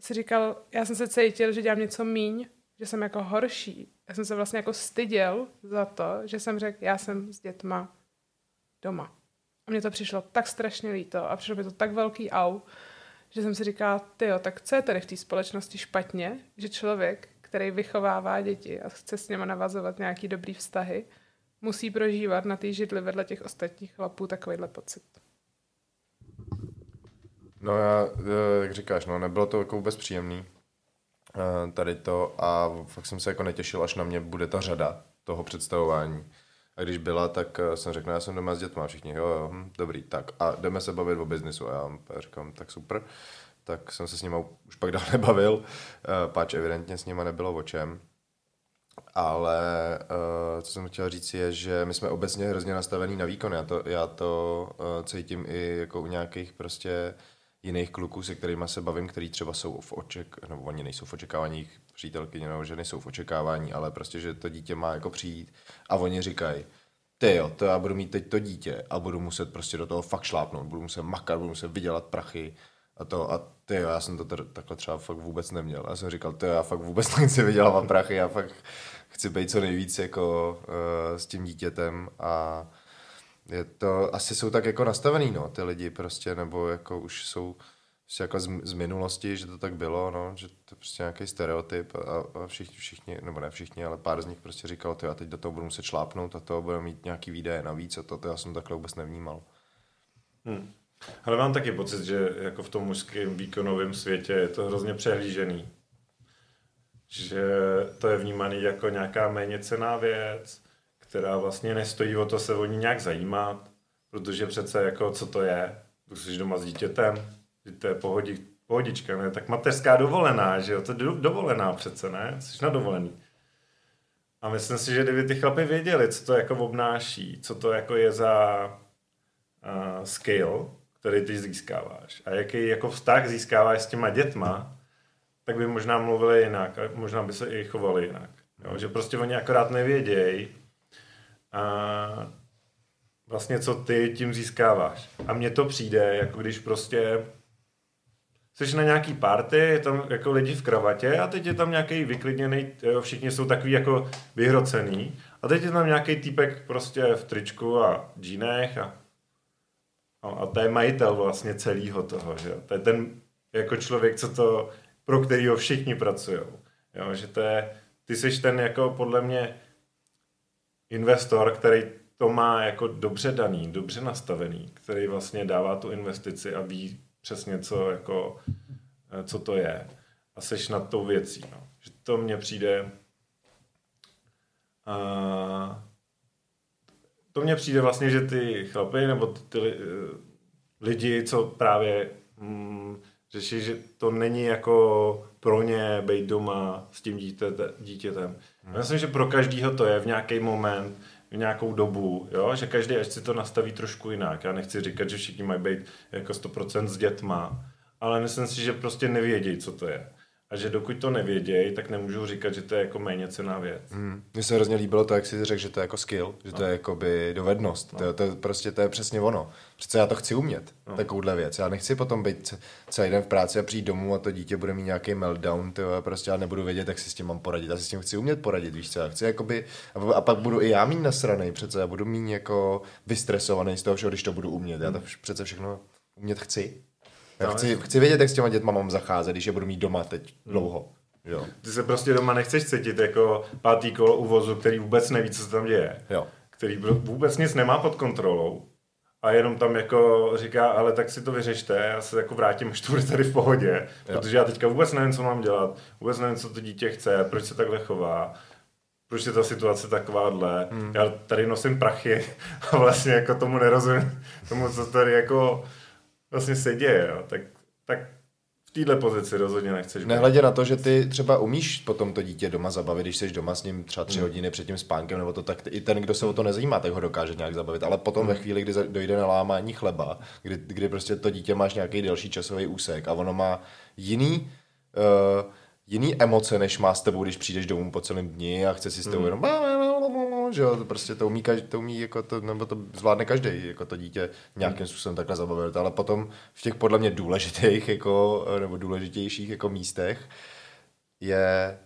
si říkal, já jsem se cítil, že dělám něco míň, že jsem jako horší. Já jsem se vlastně jako styděl za to, že jsem řekl, já jsem s dětma doma. A mně to přišlo tak strašně líto a přišlo mi to tak velký au, že jsem si říkala, ty jo, tak co je tady v té společnosti špatně, že člověk, který vychovává děti a chce s něma navazovat nějaký dobrý vztahy, musí prožívat na té židli vedle těch ostatních chlapů takovýhle pocit. No já, eh, jak říkáš, no nebylo to jako vůbec příjemný eh, tady to a fakt jsem se jako netěšil, až na mě bude ta řada toho představování. A když byla, tak eh, jsem řekl, no, já jsem doma s dětma, všichni, jo, jo, hm, dobrý, tak a jdeme se bavit o biznisu. A já říkám, tak super. Tak jsem se s nima už pak dál nebavil, páč evidentně s nima nebylo o čem. Ale uh, co jsem chtěl říct je, že my jsme obecně hrozně nastavení na výkon. Já to, já to cítím i jako u nějakých prostě jiných kluků, se kterými se bavím, který třeba jsou v oček, nebo oni nejsou v očekávání, přítelky nebo ženy jsou v očekávání, ale prostě, že to dítě má jako přijít a oni říkají, ty jo, to já budu mít teď to dítě a budu muset prostě do toho fakt šlápnout, budu muset makat, budu muset vydělat prachy a to a ty jo, já jsem to t- takhle třeba fakt vůbec neměl. Já jsem říkal, ty jo, já fakt vůbec nechci vydělávat prachy, já fakt chci být co nejvíc jako uh, s tím dítětem a je to, asi jsou tak jako nastavený, no, ty lidi prostě, nebo jako už jsou prostě jako z, z minulosti, že to tak bylo, no, že to je prostě nějaký stereotyp a, a všichni, všichni, nebo ne všichni, ale pár z nich prostě říkalo, to já teď do toho budu muset šlápnout a to budu mít nějaký výdaje navíc a to, to já jsem takhle vůbec nevnímal. Hmm. Ale mám taky pocit, že jako v tom mužském výkonovém světě je to hrozně přehlížený že to je vnímaný jako nějaká méně cená věc, která vlastně nestojí o to se o ní nějak zajímat, protože přece jako co to je, tu jsi doma s dítětem, to je pohodi, pohodička, ne? tak mateřská dovolená, že jo, to je dovolená přece, ne, jsi na dovolený. A myslím si, že kdyby ty chlapy věděli, co to jako obnáší, co to jako je za uh, skill, který ty získáváš a jaký jako vztah získáváš s těma dětma, tak by možná mluvili jinak a možná by se i chovali jinak. Jo? Že prostě oni akorát nevědějí a vlastně co ty tím získáváš. A mně to přijde, jako když prostě jsi na nějaký party, je tam jako lidi v kravatě a teď je tam nějaký vyklidněný, všichni jsou takový jako vyhrocený a teď je tam nějaký týpek prostě v tričku a džínech a, a, a to je majitel vlastně celého toho, že To je ten jako člověk, co to pro kterého všichni pracují. Jo, že to je, ty jsi ten jako podle mě investor, který to má jako dobře daný, dobře nastavený, který vlastně dává tu investici a ví přesně, co, jako, eh, co to je. A seš nad tou věcí. No. Že to mně přijde... A, to mně přijde vlastně, že ty chlapy nebo ty, ty lidi, co právě mm, řeší, že to není jako pro ně být doma s tím dítěte, dítětem. Hmm. Myslím, že pro každýho to je v nějaký moment, nějakou dobu, jo? že každý až si to nastaví trošku jinak. Já nechci říkat, že všichni mají být jako 100% s dětma, ale myslím si, že prostě nevědějí, co to je. A že dokud to nevědějí, tak nemůžu říkat, že to je jako méně cená věc. Hmm. Mně se hrozně líbilo to, jak jsi řekl, že to je jako skill, že to je jakoby dovednost. No. To, je, to je prostě to je přesně ono. Přece já to chci umět, no. takovouhle věc. Já nechci potom být celý den v práci a přijít domů a to dítě bude mít nějaký meltdown, tyjo, a prostě já nebudu vědět, jak si s tím mám poradit. Já si s tím chci umět poradit, víš co? Já chci jakoby, a, a pak budu i já mít nasranej, přece já budu mít jako vystresovaný z toho všeho, když to budu umět. Já to přece všechno umět chci. Já chci, chci vědět, jak s těma dětma mám zacházet, když je budu mít doma teď dlouho. Jo. Ty se prostě doma nechceš cítit jako pátý kolo uvozu, který vůbec neví, co se tam děje. Jo. Který vůbec nic nemá pod kontrolou. A jenom tam jako říká, ale tak si to vyřešte, já se jako vrátím, až to bude tady v pohodě. Jo. Protože já teďka vůbec nevím, co mám dělat, vůbec nevím, co to dítě chce, proč se takhle chová, proč je ta situace takováhle. Hmm. Já tady nosím prachy a vlastně jako tomu nerozumím, tomu, co tady jako vlastně se děje. Jo. Tak, tak v téhle pozici rozhodně nechceš. Nehledě na to, že ty třeba umíš potom to dítě doma zabavit, když jsi doma s ním třeba tři Hmm. hodiny před tím spánkem, nebo to tak i ten, kdo se o to nezajímá, tak ho dokáže nějak zabavit. Ale potom Hmm. ve chvíli, kdy dojde na lámání chleba, kdy, kdy prostě to dítě máš nějaký delší časový úsek a ono má jiný, uh, jiný emoce, než má s tebou, když přijdeš domů po celém dni a chce si s tebou jenom že jo, to prostě to umí, každý, to umí jako to, nebo to zvládne každý, jako to dítě nějakým způsobem takhle zabavit, ale potom v těch podle mě důležitých, jako, nebo důležitějších jako místech je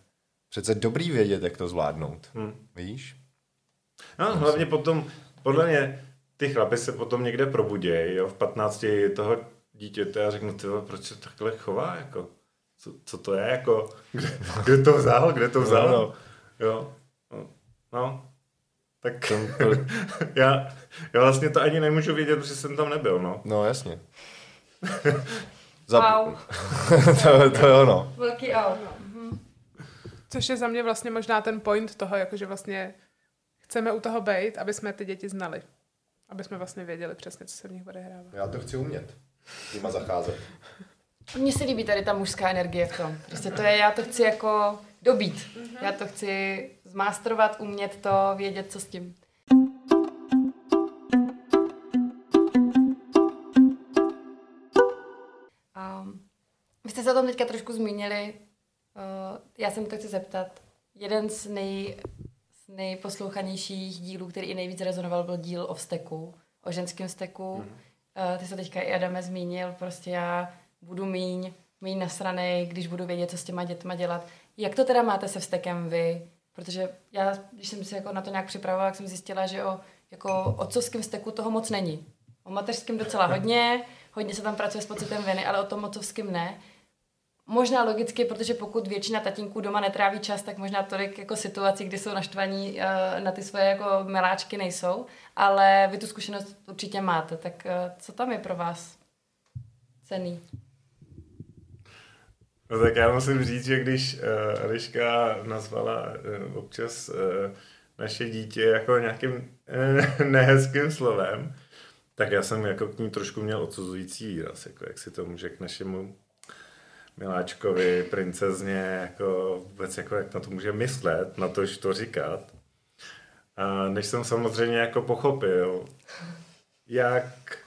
přece dobrý vědět, jak to zvládnout. Hmm. Víš? No, hlavně potom, podle mě, ty chlapy se potom někde probudějí, jo, v 15 toho dítěte a řeknu, ty proč se takhle chová, jako, co, co to je, jako, kde, kde to vzal, kde to vzal, No, no. jo, no, no, tak To, to, já, já vlastně to ani nemůžu vědět, protože jsem tam nebyl, no. no jasně. Wow, to, to je ono. velký au. Což je za mě vlastně možná ten point toho, jakože vlastně chceme u toho být, aby jsme ty děti znali. Aby jsme vlastně věděli přesně, co se v nich odehrává. Já to chci umět. Nima zacházet. Mně se líbí tady ta mužská energie v tom. Prostě to je, já to chci jako dobít. Já to chci zmástrovat, umět to, vědět, co s tím. Um, vy jste se o tom teďka trošku zmínili. Uh, já se mi to chci zeptat. Jeden z, nej, z nejposlouchanějších dílů, který i nejvíc rezonoval, byl díl o vzteku, o ženském vzteku. Mm. Uh, ty se teďka i Adame zmínil, prostě já budu míň, míň nasranej, když budu vědět, co s těma dětma dělat. Jak to teda máte se vztekem vy? Protože já, když jsem se jako na to nějak připravovala, tak jsem zjistila, že o jako otcovském vzteku toho moc není. O mateřském docela hodně, hodně se tam pracuje s pocitem viny, ale o tom otcovském ne. Možná logicky, protože pokud většina tatínků doma netráví čas, tak možná tolik jako situací, kdy jsou naštvaní eh, na ty svoje jako miláčky nejsou, ale vy tu zkušenost určitě máte, tak eh, co tam je pro vás cený? No tak já musím říct, že když uh, Eliška nazvala uh, občas uh, naše dítě jako nějakým uh, nehezkým slovem, tak já jsem jako k ní trošku měl odsuzující výraz, jako jak si to může k našemu miláčkovi, princezně, jako vůbec jako jak na to může myslet, na to, že to říkat. A než jsem samozřejmě jako pochopil, jak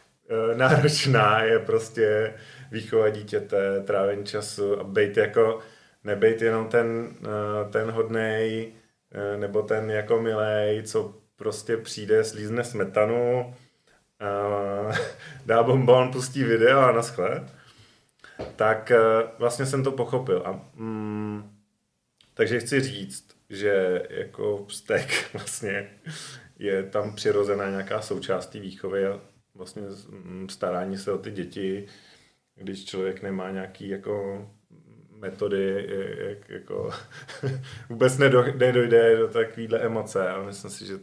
náročná je prostě výchova dítěte, trávení času a být jako, nebejt jenom ten, eh, ten hodnej eh, nebo ten jako milej, co prostě přijde, slízne smetanu, dá bonbon, pustí video a naschle, tak eh, vlastně jsem to pochopil. A, mm, takže chci říct, že jako vztek vlastně je tam přirozená nějaká součást té výchovy a vlastně starání se o ty děti, když člověk nemá nějaký jako metody, jak jako vůbec nedo, nedojde do takovéhle emoce a myslím si, že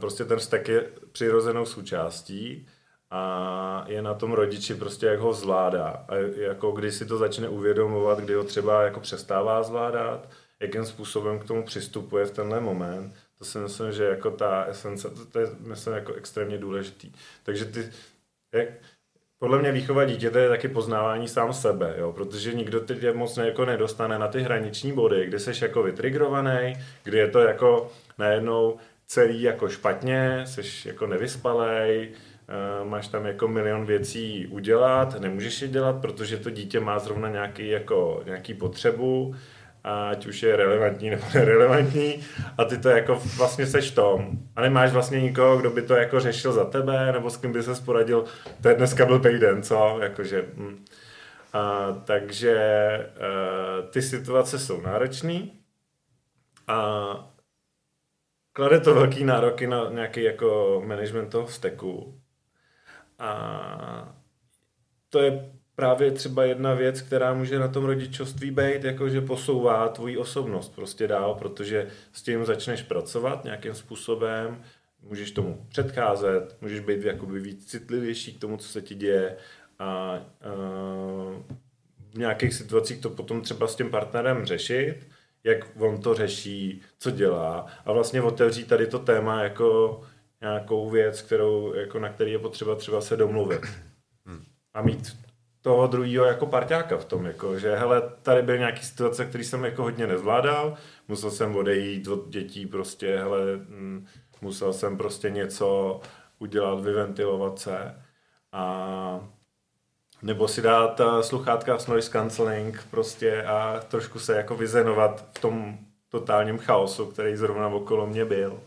prostě ten vztek je přirozenou součástí a je na tom rodiči prostě, jak ho zvládá. A jako když si to začne uvědomovat, kdy ho třeba jako přestává zvládat, jakým způsobem k tomu přistupuje v tenhle moment, to si myslím, že jako ta esence, to, to je myslím jako extrémně důležitý. Takže ty, jak, podle mě výchova dítěte je taky poznávání sám sebe, jo? protože nikdo teď je moc jako nedostane na ty hraniční body, kdy jsi jako vytrigrovaný, kdy je to jako najednou celý jako špatně, jsi jako nevyspalej, uh, máš tam jako milion věcí udělat, nemůžeš je dělat, protože to dítě má zrovna nějaký, jako, nějaký potřebu, ať už je relevantní nebo nerelevantní a ty to jako vlastně seš tom a nemáš vlastně nikoho, kdo by to jako řešil za tebe nebo s kým by se poradil, to je dneska byl pejden, co? Jakože, hm. a, takže uh, ty situace jsou náročné a klade to velký nároky na nějaký jako management toho vzteku. A to je právě třeba jedna věc, která může na tom rodičovství být, jakože posouvá tvoji osobnost prostě dál, protože s tím začneš pracovat nějakým způsobem, můžeš tomu předcházet, můžeš být jakoby víc citlivější k tomu, co se ti děje a, a v nějakých situacích to potom třeba s tím partnerem řešit, jak on to řeší, co dělá a vlastně otevří tady to téma jako nějakou věc, kterou, jako na který je potřeba třeba se domluvit. Hmm. A mít toho druhého jako parťáka v tom, jako, že hele, tady byly nějaký situace, které jsem jako hodně nezvládal, musel jsem odejít od dětí prostě, hele, mm, musel jsem prostě něco udělat, vyventilovat se a nebo si dát uh, sluchátka s noise cancelling prostě a trošku se jako vyzenovat v tom totálním chaosu, který zrovna okolo mě byl.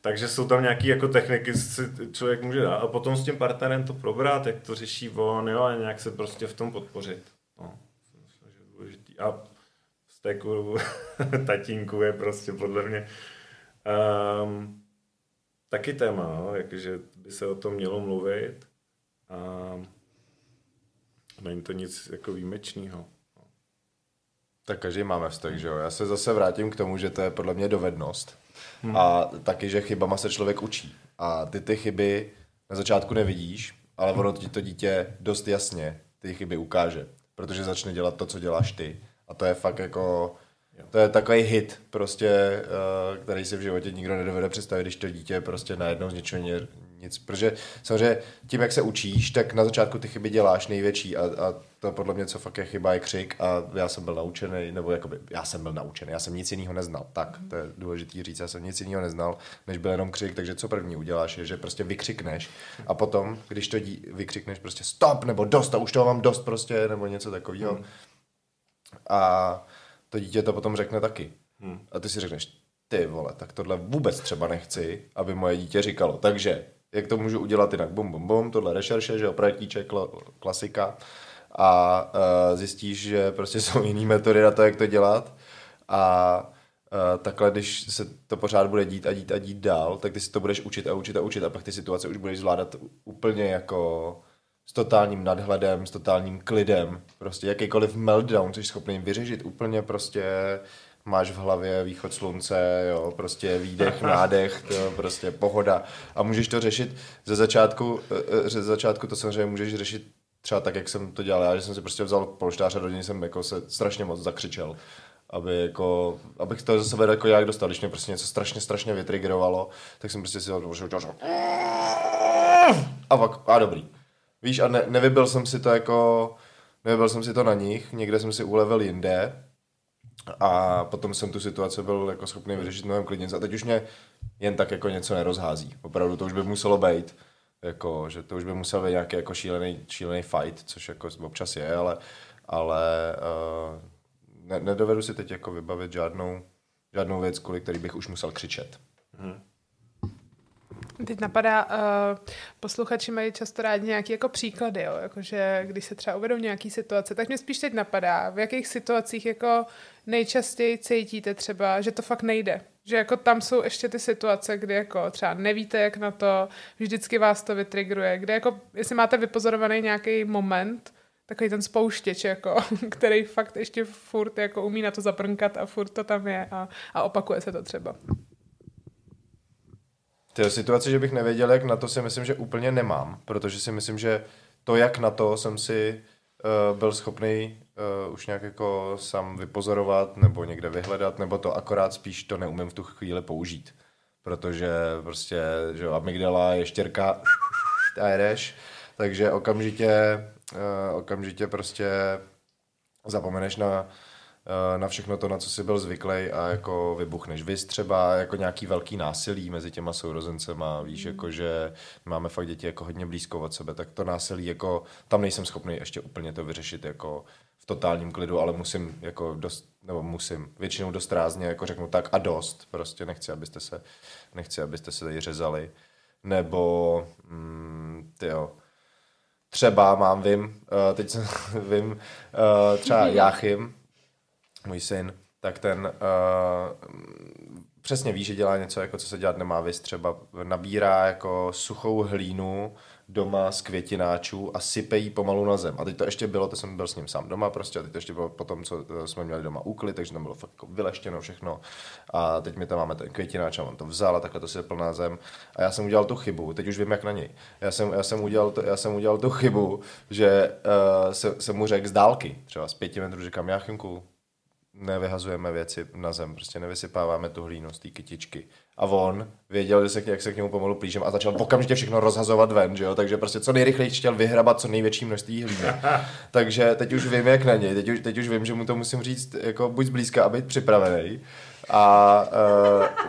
Takže jsou tam nějaké jako techniky, si člověk může dát a potom s tím partnerem to probrat, jak to řeší on, jo, a nějak se prostě v tom podpořit. No, a kurvu tatínku je prostě podle mě um, taky téma, no, jakože by se o tom mělo mluvit. A není to nic jako výjimečného. Tak každý máme vztah, že jo? Já se zase vrátím k tomu, že to je podle mě dovednost. Hmm. A taky, že chybama se člověk učí. A ty ty chyby na začátku nevidíš, ale ono ti to dítě dost jasně ty chyby ukáže. Protože začne dělat to, co děláš ty. A to je fakt jako... To je takový hit, prostě, eh, který si v životě nikdo nedovede představit, když to dítě prostě najednou z něčeho nic, protože samozřejmě tím, jak se učíš, tak na začátku ty chyby děláš největší a, a to podle mě, co fakt je chyba, je křik a já jsem byl naučený, nebo jakoby, já jsem byl naučený, já jsem nic jiného neznal, tak, to je důležité říct, já jsem nic jiného neznal, než byl jenom křik, takže co první uděláš, je, že prostě vykřikneš a potom, když to dí, vykřikneš prostě stop, nebo dost, a už toho mám dost prostě, nebo něco takového. Hmm. A to dítě to potom řekne taky. Hmm. A ty si řekneš, ty vole, tak tohle vůbec třeba nechci, aby moje dítě říkalo. Takže jak to můžu udělat jinak. Bum, bum, bum, tohle rešerše, že jo, projektíček, klasika. A uh, zjistíš, že prostě jsou jiné metody na to, jak to dělat. A uh, takhle, když se to pořád bude dít a dít a dít dál, tak ty si to budeš učit a učit a učit a pak ty situace už budeš zvládat úplně jako s totálním nadhledem, s totálním klidem. Prostě jakýkoliv meltdown jsi schopný vyřešit úplně prostě máš v hlavě východ slunce, jo, prostě výdech, nádech, jo, prostě pohoda. A můžeš to řešit ze začátku, eh, eh, ze začátku to samozřejmě můžeš řešit třeba tak, jak jsem to dělal. Já, že jsem si prostě vzal polštář a do něj jsem jako se strašně moc zakřičel aby jako, abych to ze sebe jako jak dostal, když mě prostě něco strašně, strašně vytriggerovalo, tak jsem prostě si to a pak, a dobrý. Víš, a ne, nevybil jsem si to jako, nevybil jsem si to na nich, někde jsem si ulevil jinde, a potom jsem tu situaci byl jako schopný vyřešit mnohem klidně. A teď už mě jen tak jako něco nerozhází. Opravdu to už by muselo být. Jako, že to už by musel být nějaký jako šílený, šílený fight, což jako občas je, ale, ale uh, ne, nedovedu si teď jako vybavit žádnou, žádnou věc, kvůli který bych už musel křičet. Hmm. Teď napadá, uh, posluchači mají často rádi nějaké jako příklady, jo? Jakože když se třeba uvedou nějaké situace, tak mě spíš teď napadá, v jakých situacích jako nejčastěji cítíte třeba, že to fakt nejde. Že jako tam jsou ještě ty situace, kdy jako třeba nevíte, jak na to, vždycky vás to vytrigruje, kde jako, jestli máte vypozorovaný nějaký moment, takový ten spouštěč, jako, který fakt ještě furt jako umí na to zaprnkat a furt to tam je a, a opakuje se to třeba. Ty situace, že bych nevěděl, jak na to si myslím, že úplně nemám, protože si myslím, že to, jak na to jsem si uh, byl schopný uh, už nějak jako sám vypozorovat nebo někde vyhledat, nebo to akorát spíš to neumím v tu chvíli použít. Protože prostě, že amygdala je štěrka a jedeš, takže okamžitě, uh, okamžitě prostě zapomeneš na eh, na všechno to, na co jsi byl zvyklý a jako vybuchneš. Vy třeba jako nějaký velký násilí mezi těma sourozencema, víš, jako že máme fakt děti jako hodně blízko od sebe, tak to násilí jako, tam nejsem schopný ještě úplně to vyřešit jako v totálním klidu, ale musím jako dost, nebo musím, většinou dost rázně jako řeknu tak a dost, prostě nechci, abyste se, nechci, abyste se tady řezali, nebo mm, tyjo, třeba mám, vím, uh, teď jsem, vím, uh, třeba Jáchym, můj syn, tak ten uh, přesně ví, že dělá něco, jako co se dělat nemá, vys třeba nabírá jako suchou hlínu doma z květináčů a sype jí pomalu na zem. A teď to ještě bylo, to jsem byl s ním sám doma prostě, a teď to ještě bylo po tom, co jsme měli doma úklid, takže tam bylo fakt jako vyleštěno všechno. A teď my tam máme ten květináč a on to vzal a takhle to sypl na zem. A já jsem udělal tu chybu, teď už vím, jak na něj. Já jsem, já jsem, udělal, to, já jsem udělal tu chybu, že uh, se, jsem mu řekl z dálky, třeba z pěti metrů, říkám, Jáchymku, nevyhazujeme věci na zem, prostě nevysypáváme tu hlínu z té kytičky. A on věděl, že se, jak se k němu pomalu plížem a začal okamžitě všechno rozhazovat ven, že jo? takže prostě co nejrychleji chtěl vyhrabat co největší množství hlíny. takže teď už vím, jak na něj, teď už, teď už vím, že mu to musím říct jako buď zblízka a být připravený, a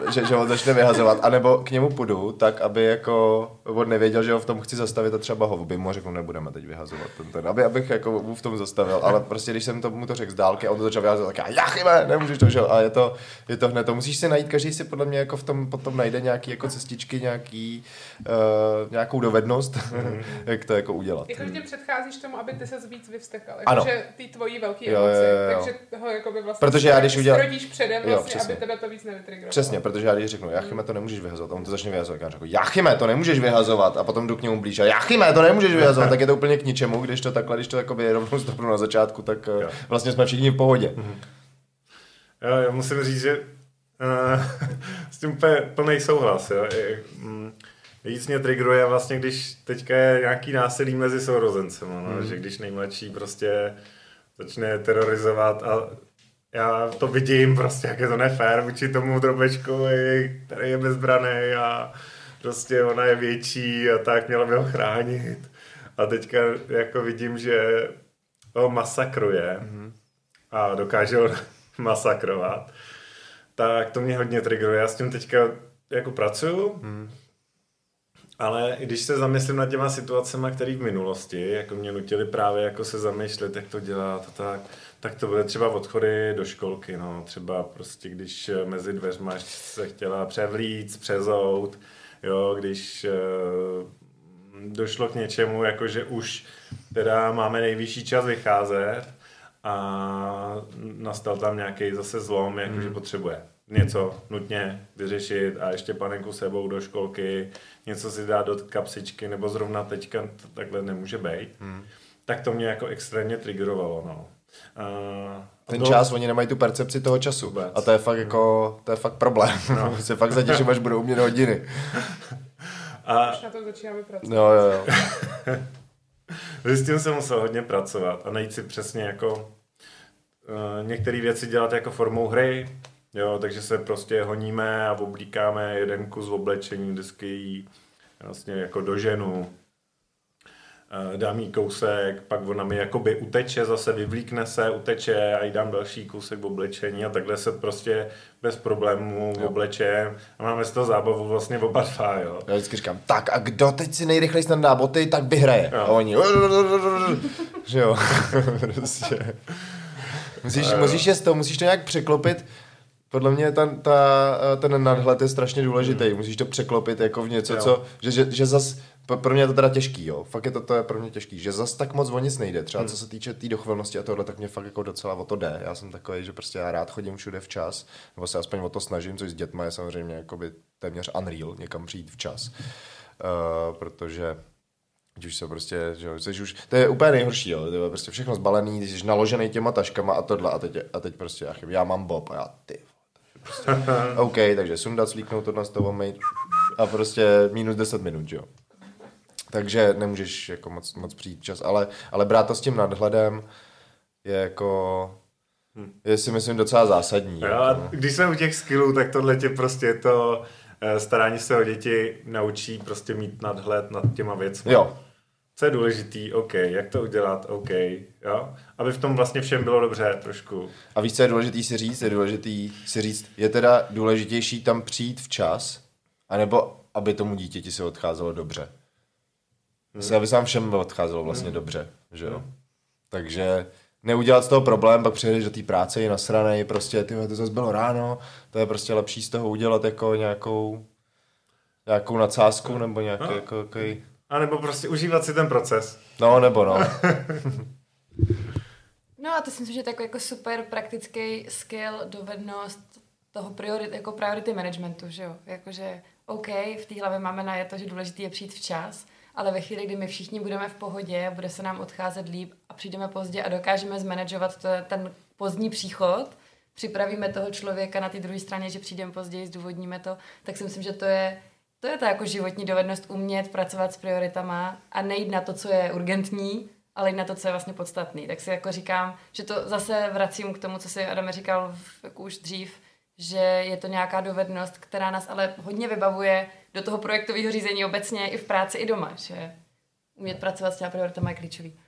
uh, že, že on začne vyhazovat, anebo k němu půjdu, tak aby jako on nevěděl, že ho v tom chci zastavit a třeba ho by mu řekl, nebudeme teď vyhazovat ten, ten aby, abych jako mu v tom zastavil, ale prostě když jsem to, mu to řekl z dálky a on to začal vyhazovat, tak já, já chybe, nemůžeš to, že a je to, je to hned, to musíš si najít, každý si podle mě jako v tom potom najde nějaký jako cestičky, nějaký, uh, nějakou dovednost, mm. jak to jako udělat. Jako, že předcházíš tomu, aby ty se víc vyvstekal, jako, ano. že ty tvojí velký emoci, jo, jo, jo. takže ho jako by vlastně Protože já když udělal... předem vlastně, jo, aby tebe to víc nevytrigovalo. Přesně, protože já když řeknu, Jachime, to nemůžeš vyhazovat, a on to začne vyhazovat, já řeknu, Jachime, to nemůžeš vyhazovat, a potom jdu k němu blíž, a Jachime, to nemůžeš vyhazovat, tak je to úplně k ničemu, když to takhle, když to jakoby rovnou stopnu na začátku, tak jo. vlastně jsme všichni v pohodě. Mhm. Jo, já musím říct, že uh, s tím úplně plný souhlas, jo. Mm, víc mě triggeruje vlastně, když teďka je nějaký násilí mezi sourozencem, no, mm. že když nejmladší prostě začne terorizovat a já to vidím prostě, jak je to nefér vůči tomu drobečkovi, který je bezbraný a prostě ona je větší a tak měla by ho chránit. A teďka jako vidím, že ho masakruje mm-hmm. a dokáže ho masakrovat. Tak to mě hodně triggeruje. Já s tím teďka jako pracuju, mm. Ale když se zamyslím nad těma situacemi, které v minulosti jako mě nutili právě jako se zamýšlet, jak to dělat a tak, tak to byly třeba odchody do školky, no. Třeba prostě, když mezi dveřma se chtěla převlít, přezout, jo, když uh, došlo k něčemu, jakože už teda máme nejvyšší čas vycházet a nastal tam nějaký zase zlom, jakože mm. potřebuje něco nutně vyřešit a ještě panenku sebou do školky, něco si dát do kapsičky, nebo zrovna teďka to takhle nemůže být, mm. tak to mě jako extrémně triggerovalo, no. Uh, ten to... čas, oni nemají tu percepci toho času. Vůbec. A to je fakt jako, to je fakt problém. No. se fakt zatěším, až budou umět hodiny. A... Už na to začínáme pracovat. No, jo, jo. s tím jsem musel hodně pracovat a najít si přesně jako uh, některé věci dělat jako formou hry, jo, takže se prostě honíme a oblíkáme jeden kus oblečení, vždycky jí vlastně jako do ženu, Eh, dám jí kousek, pak ona mi jakoby uteče, zase vyvlíkne se, uteče a jí dám další kousek oblečení a takhle se prostě bez problémů obleče a máme z toho zábavu vlastně oba dva, jo. Já vždycky říkám, tak a kdo teď si nejrychleji snadná boty, tak vyhraje. Jo. A oni, že jo, prostě. Musíš, musíš, to, musíš to nějak překlopit, podle mě ta, ta, ten nadhled je strašně důležitý. Hmm. Musíš to překlopit jako v něco, jo. co, že, že, že zas pro mě je to teda těžký, jo. Fakt je to, to je pro mě těžký, že zas tak moc o nic nejde. Třeba hmm. co se týče té tý dochvilnosti a tohle, tak mě fakt jako docela o to jde. Já jsem takový, že prostě já rád chodím všude včas, nebo se aspoň o to snažím, což s dětma je samozřejmě jakoby téměř unreal, někam přijít včas. Uh, protože Ať už se prostě, že jo, jsi už, to je úplně nejhorší, jo, to je prostě všechno zbalený, jsi naložený těma taškama a tohle a teď, a teď prostě, já, já mám Bob a já, ty, prostě, OK, takže sundat, slíknout to na toho a prostě minus 10 minut, jo takže nemůžeš jako moc, moc přijít čas, ale, ale brát to s tím nadhledem je jako, je si myslím docela zásadní. Jo, jako. Když jsme u těch skillů, tak tohle tě prostě to eh, starání se o děti naučí prostě mít nadhled nad těma věcmi. Jo. Co je důležitý, OK, jak to udělat, OK, jo? Aby v tom vlastně všem bylo dobře trošku. A víš, co je důležitý si říct? Je důležitý si říct, je teda důležitější tam přijít včas, anebo aby tomu dítěti se odcházelo dobře. Hmm. Aby se všem odcházelo vlastně hmm. dobře, že jo? Hmm. Takže neudělat z toho problém, pak přijedeš do té práce i nasranej, prostě ty to zase bylo ráno, to je prostě lepší z toho udělat jako nějakou nějakou nadsázku nebo nějaký no. jako, jako a nebo prostě užívat si ten proces. No, nebo no. no a to si myslím, že to je jako, jako super praktický skill, dovednost toho priorit, jako priority managementu, že jo? Jakože, OK, v té hlavě máme na je to, že důležité je přijít včas, ale ve chvíli, kdy my všichni budeme v pohodě, bude se nám odcházet líp a přijdeme pozdě a dokážeme zmanagovat to, ten pozdní příchod, připravíme toho člověka na té druhé straně, že přijdeme později, zdůvodníme to, tak si myslím, že to je to je ta jako životní dovednost umět pracovat s prioritama a nejít na to, co je urgentní, ale jít na to, co je vlastně podstatný. Tak si jako říkám, že to zase vracím k tomu, co si Adam říkal jako už dřív, že je to nějaká dovednost, která nás ale hodně vybavuje do toho projektového řízení obecně i v práci, i doma, že umět pracovat s těma prioritama je klíčový.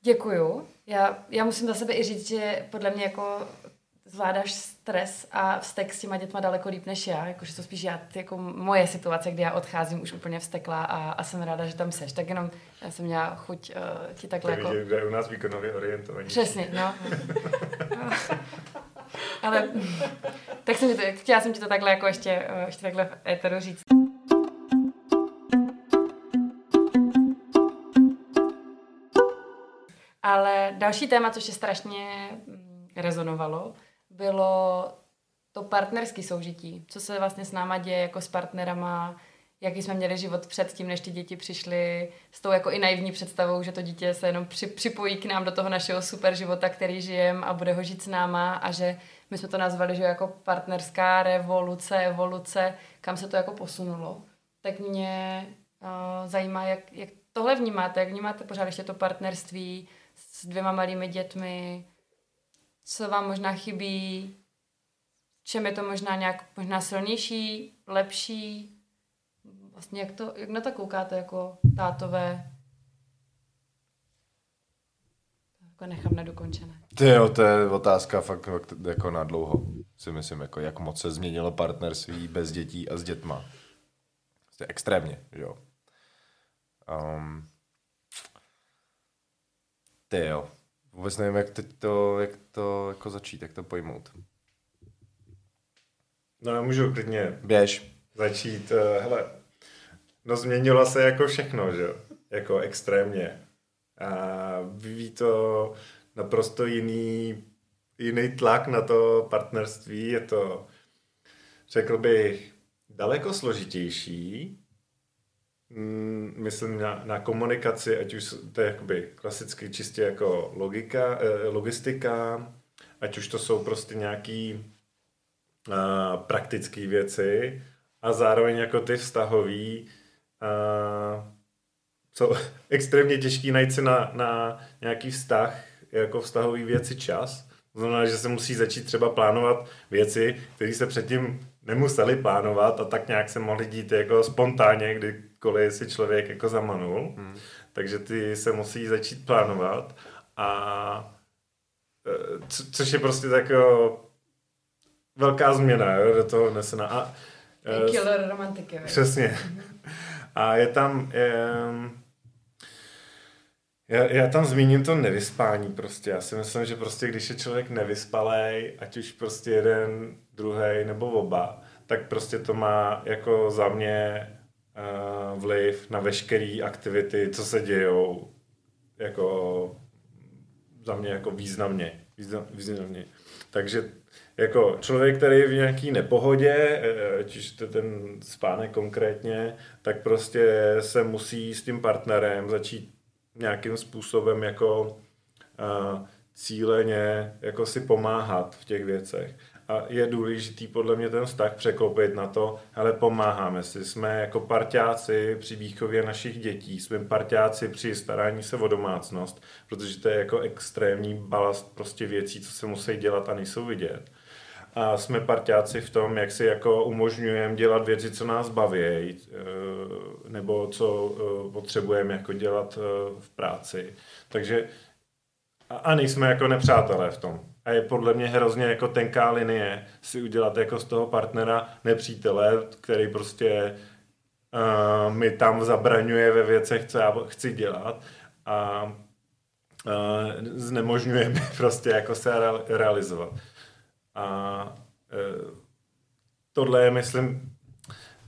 Děkuju. Já, já musím za sebe i říct, že podle mě jako zvládáš stres a vztek s těma dětma daleko líp než já, jakože to spíš já, jako moje situace, kdy já odcházím už úplně vzteklá a, a jsem ráda, že tam seš. Tak jenom já jsem měla chuť uh, ti takhle jako... Takže u nás výkonově orientovaný. Přesně, no. Ale tak jsem to, chtěla jsem ti to takhle jako ještě, uh, ještě takhle v éteru říct. Ale další téma, což je strašně mm, rezonovalo, bylo to partnerské soužití, co se vlastně s náma děje jako s partnerama, jaký jsme měli život před tím, než ty děti přišly? S tou jako i naivní představou, že to dítě se jenom při, připojí k nám do toho našeho super života, který žijem a bude ho žít s náma a že my jsme to nazvali, že jako partnerská revoluce, evoluce, kam se to jako posunulo. Tak mě uh, zajímá, jak, jak tohle vnímáte, jak vnímáte pořád ještě to partnerství s dvěma malými dětmi, co vám možná chybí, čem je to možná nějak možná silnější, lepší, vlastně jak, to, jak na to koukáte jako tátové? Jako nechám nedokončené. Ty jo, to je otázka fakt, fakt jako na dlouho. Si myslím, jako jak moc se změnilo partnerství bez dětí a s dětma. Prostě extrémně, jo. Um, ty jo. Vůbec nevím, jak teď to, jak to jako začít, jak to pojmout. No já můžu klidně Běž. začít. Uh, hele, no změnilo se jako všechno, že jo? Jako extrémně. A vyvíjí to naprosto jiný, jiný tlak na to partnerství. Je to, řekl bych, daleko složitější, myslím na, na komunikaci, ať už to je jakoby klasicky čistě jako logika, eh, logistika, ať už to jsou prostě nějaký uh, praktické věci a zároveň jako ty vztahový uh, jsou extrémně těžký najít si na, na nějaký vztah, jako vztahový věci čas. To znamená, že se musí začít třeba plánovat věci, které se předtím nemuseli plánovat a tak nějak se mohly dít jako spontánně, kdykoliv si člověk jako zamanul. Hmm. Takže ty se musí začít plánovat a e, co, což je prostě tak jako velká změna jo, do toho nesena. A, e, Killer romantiky. Přesně. A je tam... Je, já, já tam zmíním to nevyspání prostě. Já si myslím, že prostě když je člověk nevyspalej, ať už prostě jeden, druhý nebo oba, tak prostě to má jako za mě uh, vliv na veškeré aktivity, co se dějou jako za mě jako významně. Význam, významně. Takže jako člověk, který je v nějaký nepohodě, eh, ať už to ten spánek konkrétně, tak prostě se musí s tím partnerem začít nějakým způsobem jako uh, cíleně jako si pomáhat v těch věcech. A je důležitý podle mě ten vztah překlopit na to, ale pomáháme si, jsme jako parťáci při výchově našich dětí, jsme parťáci při starání se o domácnost, protože to je jako extrémní balast prostě věcí, co se musí dělat a nejsou vidět. A jsme parťáci v tom, jak si jako umožňujeme dělat věci, co nás baví, eh, nebo co eh, potřebujeme jako dělat eh, v práci. Takže a nejsme jako nepřátelé v tom. A je podle mě hrozně jako tenká linie si udělat jako z toho partnera nepřítele, který prostě uh, mi tam zabraňuje ve věcech, co já chci dělat a uh, znemožňuje mi prostě jako se realizovat. A uh, tohle je, myslím,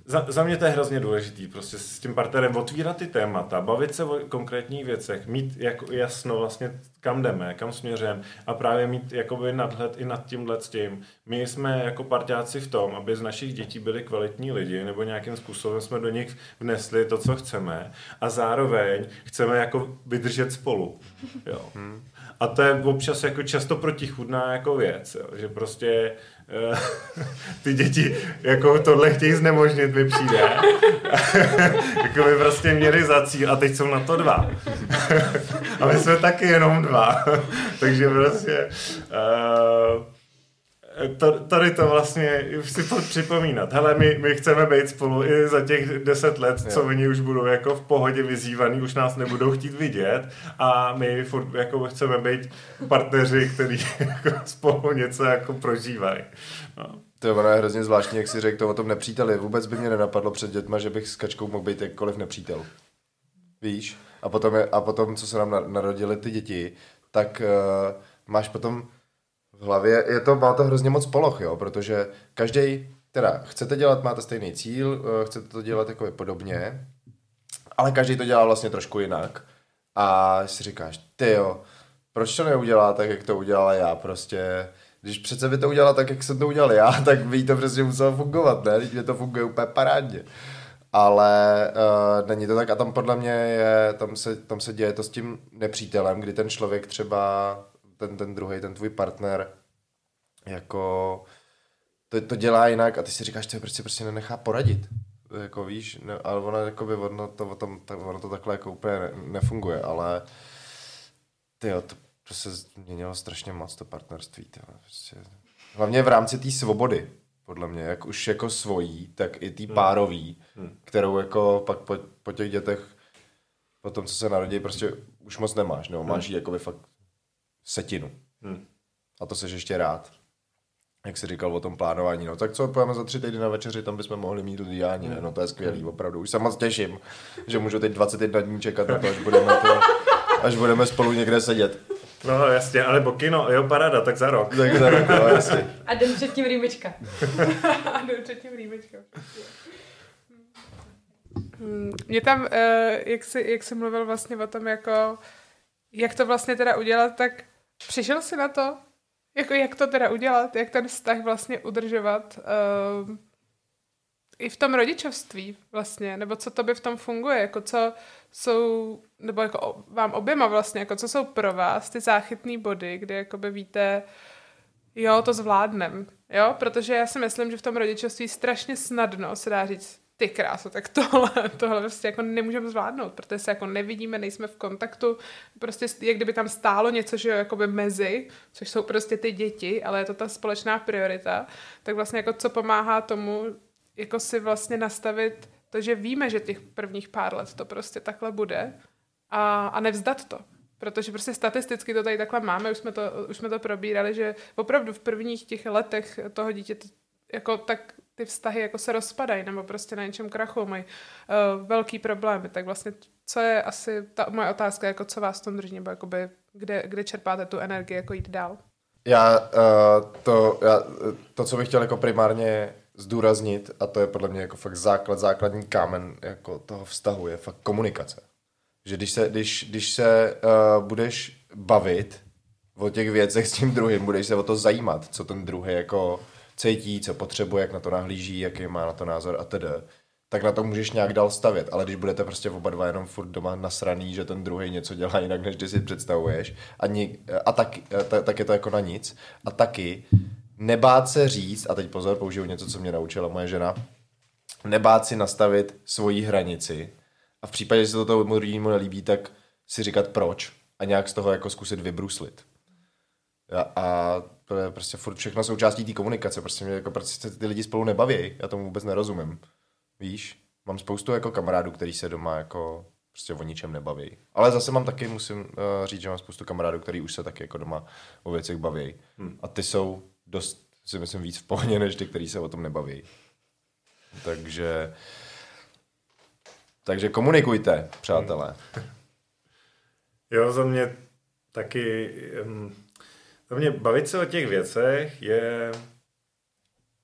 za, za mě to je hrozně důležitý, prostě s tím partnerem otvírat ty témata, bavit se o konkrétních věcech, mít jako jasno vlastně, kam jdeme, kam směřujeme a právě mít jakoby nadhled i nad tímhle s tím. My jsme jako parťáci v tom, aby z našich dětí byli kvalitní lidi, nebo nějakým způsobem jsme do nich vnesli to, co chceme a zároveň chceme jako vydržet spolu. Jo. Hmm. A to je občas jako často protichudná jako věc, jo, že prostě uh, ty děti jako tohle chtějí znemožnit, mi přijde. jako by prostě měli za cíl a teď jsou na to dva. a my jsme taky jenom dva. Takže prostě uh, tady to vlastně si připomínat. Hele, my, my chceme být spolu i za těch deset let, co jo. oni už budou jako v pohodě vyzývaný, už nás nebudou chtít vidět a my furt jako chceme být partneři, kteří jako spolu něco jako prožívají. No. To je, ono je hrozně zvláštní, jak si řekl to o tom nepříteli. Vůbec by mě nenapadlo před dětma, že bych s kačkou mohl být jakkoliv nepřítel. Víš? A potom, je, a potom co se nám narodili ty děti, tak uh, máš potom v hlavě, je to, má to hrozně moc poloh, jo, protože každý, teda chcete dělat, máte stejný cíl, eh, chcete to dělat jako podobně, ale každý to dělá vlastně trošku jinak. A si říkáš, ty jo, proč to neudělá tak, jak to udělala já, prostě, když přece by to udělala tak, jak jsem to udělal já, tak by to přesně muselo fungovat, ne, když to funguje úplně parádně. Ale uh, není to tak a tam podle mě je, tam se, tam se děje to s tím nepřítelem, kdy ten člověk třeba ten, ten druhý, ten tvůj partner, jako to, to dělá jinak a ty si říkáš, že prostě prostě nenechá poradit. Jako víš, ne, ale ono, jako by, ono, to, o tom, to, ono to takhle jako úplně ne, nefunguje, ale ty to prostě změnilo strašně moc to partnerství. Tyjo, prostě. Hlavně v rámci té svobody, podle mě, jak už jako svojí, tak i tý hmm. párový, hmm. kterou jako pak po, po těch dětech, po tom, co se narodí, prostě už moc nemáš, nebo máš hmm. jí fakt setinu. Hmm. A to seš ještě rád. Jak jsi říkal o tom plánování, no tak co, pojeme za tři týdny na večeři, tam bychom mohli mít lidání, ne? no to je skvělý, hmm. opravdu. Už se moc těším, že můžu teď 21 dní čekat na to, až budeme, to, až budeme spolu někde sedět. No jasně, ale kino, jo, parada, tak za rok. Tak za rok, no jasně. A den předtím rýmička. A den předtím rýmička. Mě tam, eh, jak jsi, jak jsi mluvil vlastně o tom, jako jak to vlastně teda udělat, tak přišel si na to, jako jak to teda udělat, jak ten vztah vlastně udržovat uh, i v tom rodičovství vlastně, nebo co to by v tom funguje, jako co jsou, nebo jako vám oběma vlastně, jako co jsou pro vás ty záchytné body, kde jakoby víte, jo, to zvládnem, jo, protože já si myslím, že v tom rodičovství strašně snadno se dá říct, ty kráso, tak tohle, tohle prostě jako nemůžeme zvládnout, protože se jako nevidíme, nejsme v kontaktu, prostě jak kdyby tam stálo něco, že jo, jakoby mezi, což jsou prostě ty děti, ale je to ta společná priorita, tak vlastně jako co pomáhá tomu, jako si vlastně nastavit to, že víme, že těch prvních pár let to prostě takhle bude a, a nevzdat to. Protože prostě statisticky to tady takhle máme, už jsme to, už jsme to probírali, že opravdu v prvních těch letech toho dítěte jako tak ty vztahy jako se rozpadají nebo prostě na něčem krachu mají uh, velký problémy, tak vlastně co je asi ta moje otázka, jako co vás tom drží, nebo jakoby, kde, kde čerpáte tu energii, jako jít dál? Já, uh, to, já to, co bych chtěl jako primárně zdůraznit, a to je podle mě jako fakt základ, základní kámen jako toho vztahu, je fakt komunikace. Že když se, když, když se uh, budeš bavit o těch věcech s tím druhým, budeš se o to zajímat, co ten druhý jako cítí, co potřebuje, jak na to nahlíží, jaký má na to názor a tedy, tak na to můžeš nějak dál stavět. Ale když budete prostě oba dva jenom furt doma nasraný, že ten druhý něco dělá jinak, než ty si představuješ, a, ni, a tak, ta, tak je to jako na nic. A taky nebát se říct, a teď pozor, použiju něco, co mě naučila moje žena, nebát si nastavit svoji hranici a v případě, že se to tomu druhému nelíbí, tak si říkat proč a nějak z toho jako zkusit vybruslit. A, a to je prostě furt všechno součástí té komunikace, prostě mě jako prostě ty lidi spolu nebaví, já tomu vůbec nerozumím. Víš? Mám spoustu jako kamarádů, který se doma jako prostě o ničem nebaví. Ale zase mám taky, musím uh, říct, že mám spoustu kamarádů, který už se taky jako doma o věcech baví. Hmm. A ty jsou dost, si myslím, víc v pohodě, než ty, kteří se o tom nebaví. Takže takže komunikujte, přátelé. Jo, za mě taky, za mě bavit se o těch věcech je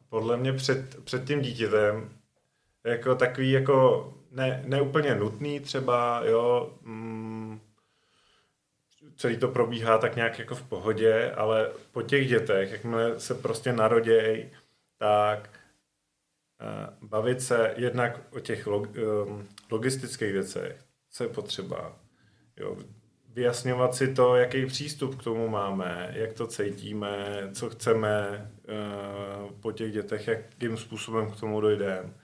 podle mě před, před tím dítětem jako takový jako ne, ne úplně nutný třeba, jo, mm, celý to probíhá tak nějak jako v pohodě, ale po těch dětech, jakmile se prostě narodějí, tak uh, bavit se jednak o těch um, logistických věcech, co je potřeba, jo, vyjasňovat si to, jaký přístup k tomu máme, jak to cítíme, co chceme uh, po těch dětech, jakým způsobem k tomu dojdeme.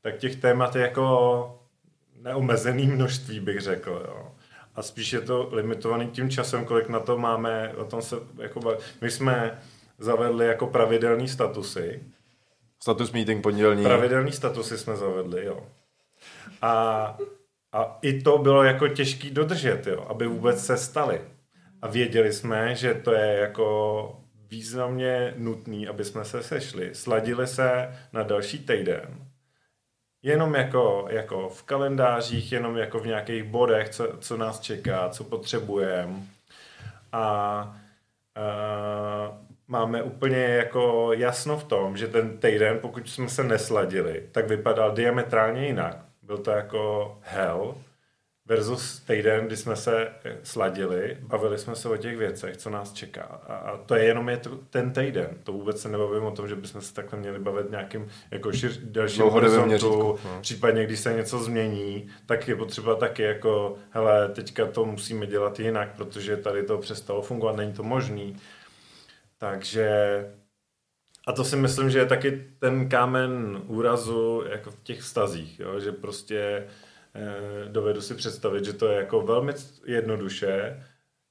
Tak těch témat je jako neomezený množství, bych řekl. Jo. A spíš je to limitovaný tím časem, kolik na to máme, o tom se, jako, my jsme zavedli jako pravidelný statusy. Status meeting pondělní. Pravidelný statusy jsme zavedli, jo. A, a i to bylo jako těžký dodržet, jo, aby vůbec se staly. A věděli jsme, že to je jako významně nutný, aby jsme se sešli. Sladili se na další týden. Jenom jako, jako v kalendářích, jenom jako v nějakých bodech, co, co nás čeká, co potřebujeme. A, a máme úplně jako jasno v tom, že ten týden, pokud jsme se nesladili, tak vypadal diametrálně jinak. Byl to jako hell versus týden, kdy jsme se sladili, bavili jsme se o těch věcech, co nás čeká. A, a to je jenom je to, ten týden. To vůbec se nebavím o tom, že bychom se takhle měli bavit nějakým jako šir, dalším horizontu. No. Případně, když se něco změní, tak je potřeba taky jako, hele, teďka to musíme dělat jinak, protože tady to přestalo fungovat, není to možný. Takže a to si myslím, že je taky ten kámen úrazu jako v těch vztazích, jo? že prostě eh, dovedu si představit, že to je jako velmi jednoduše,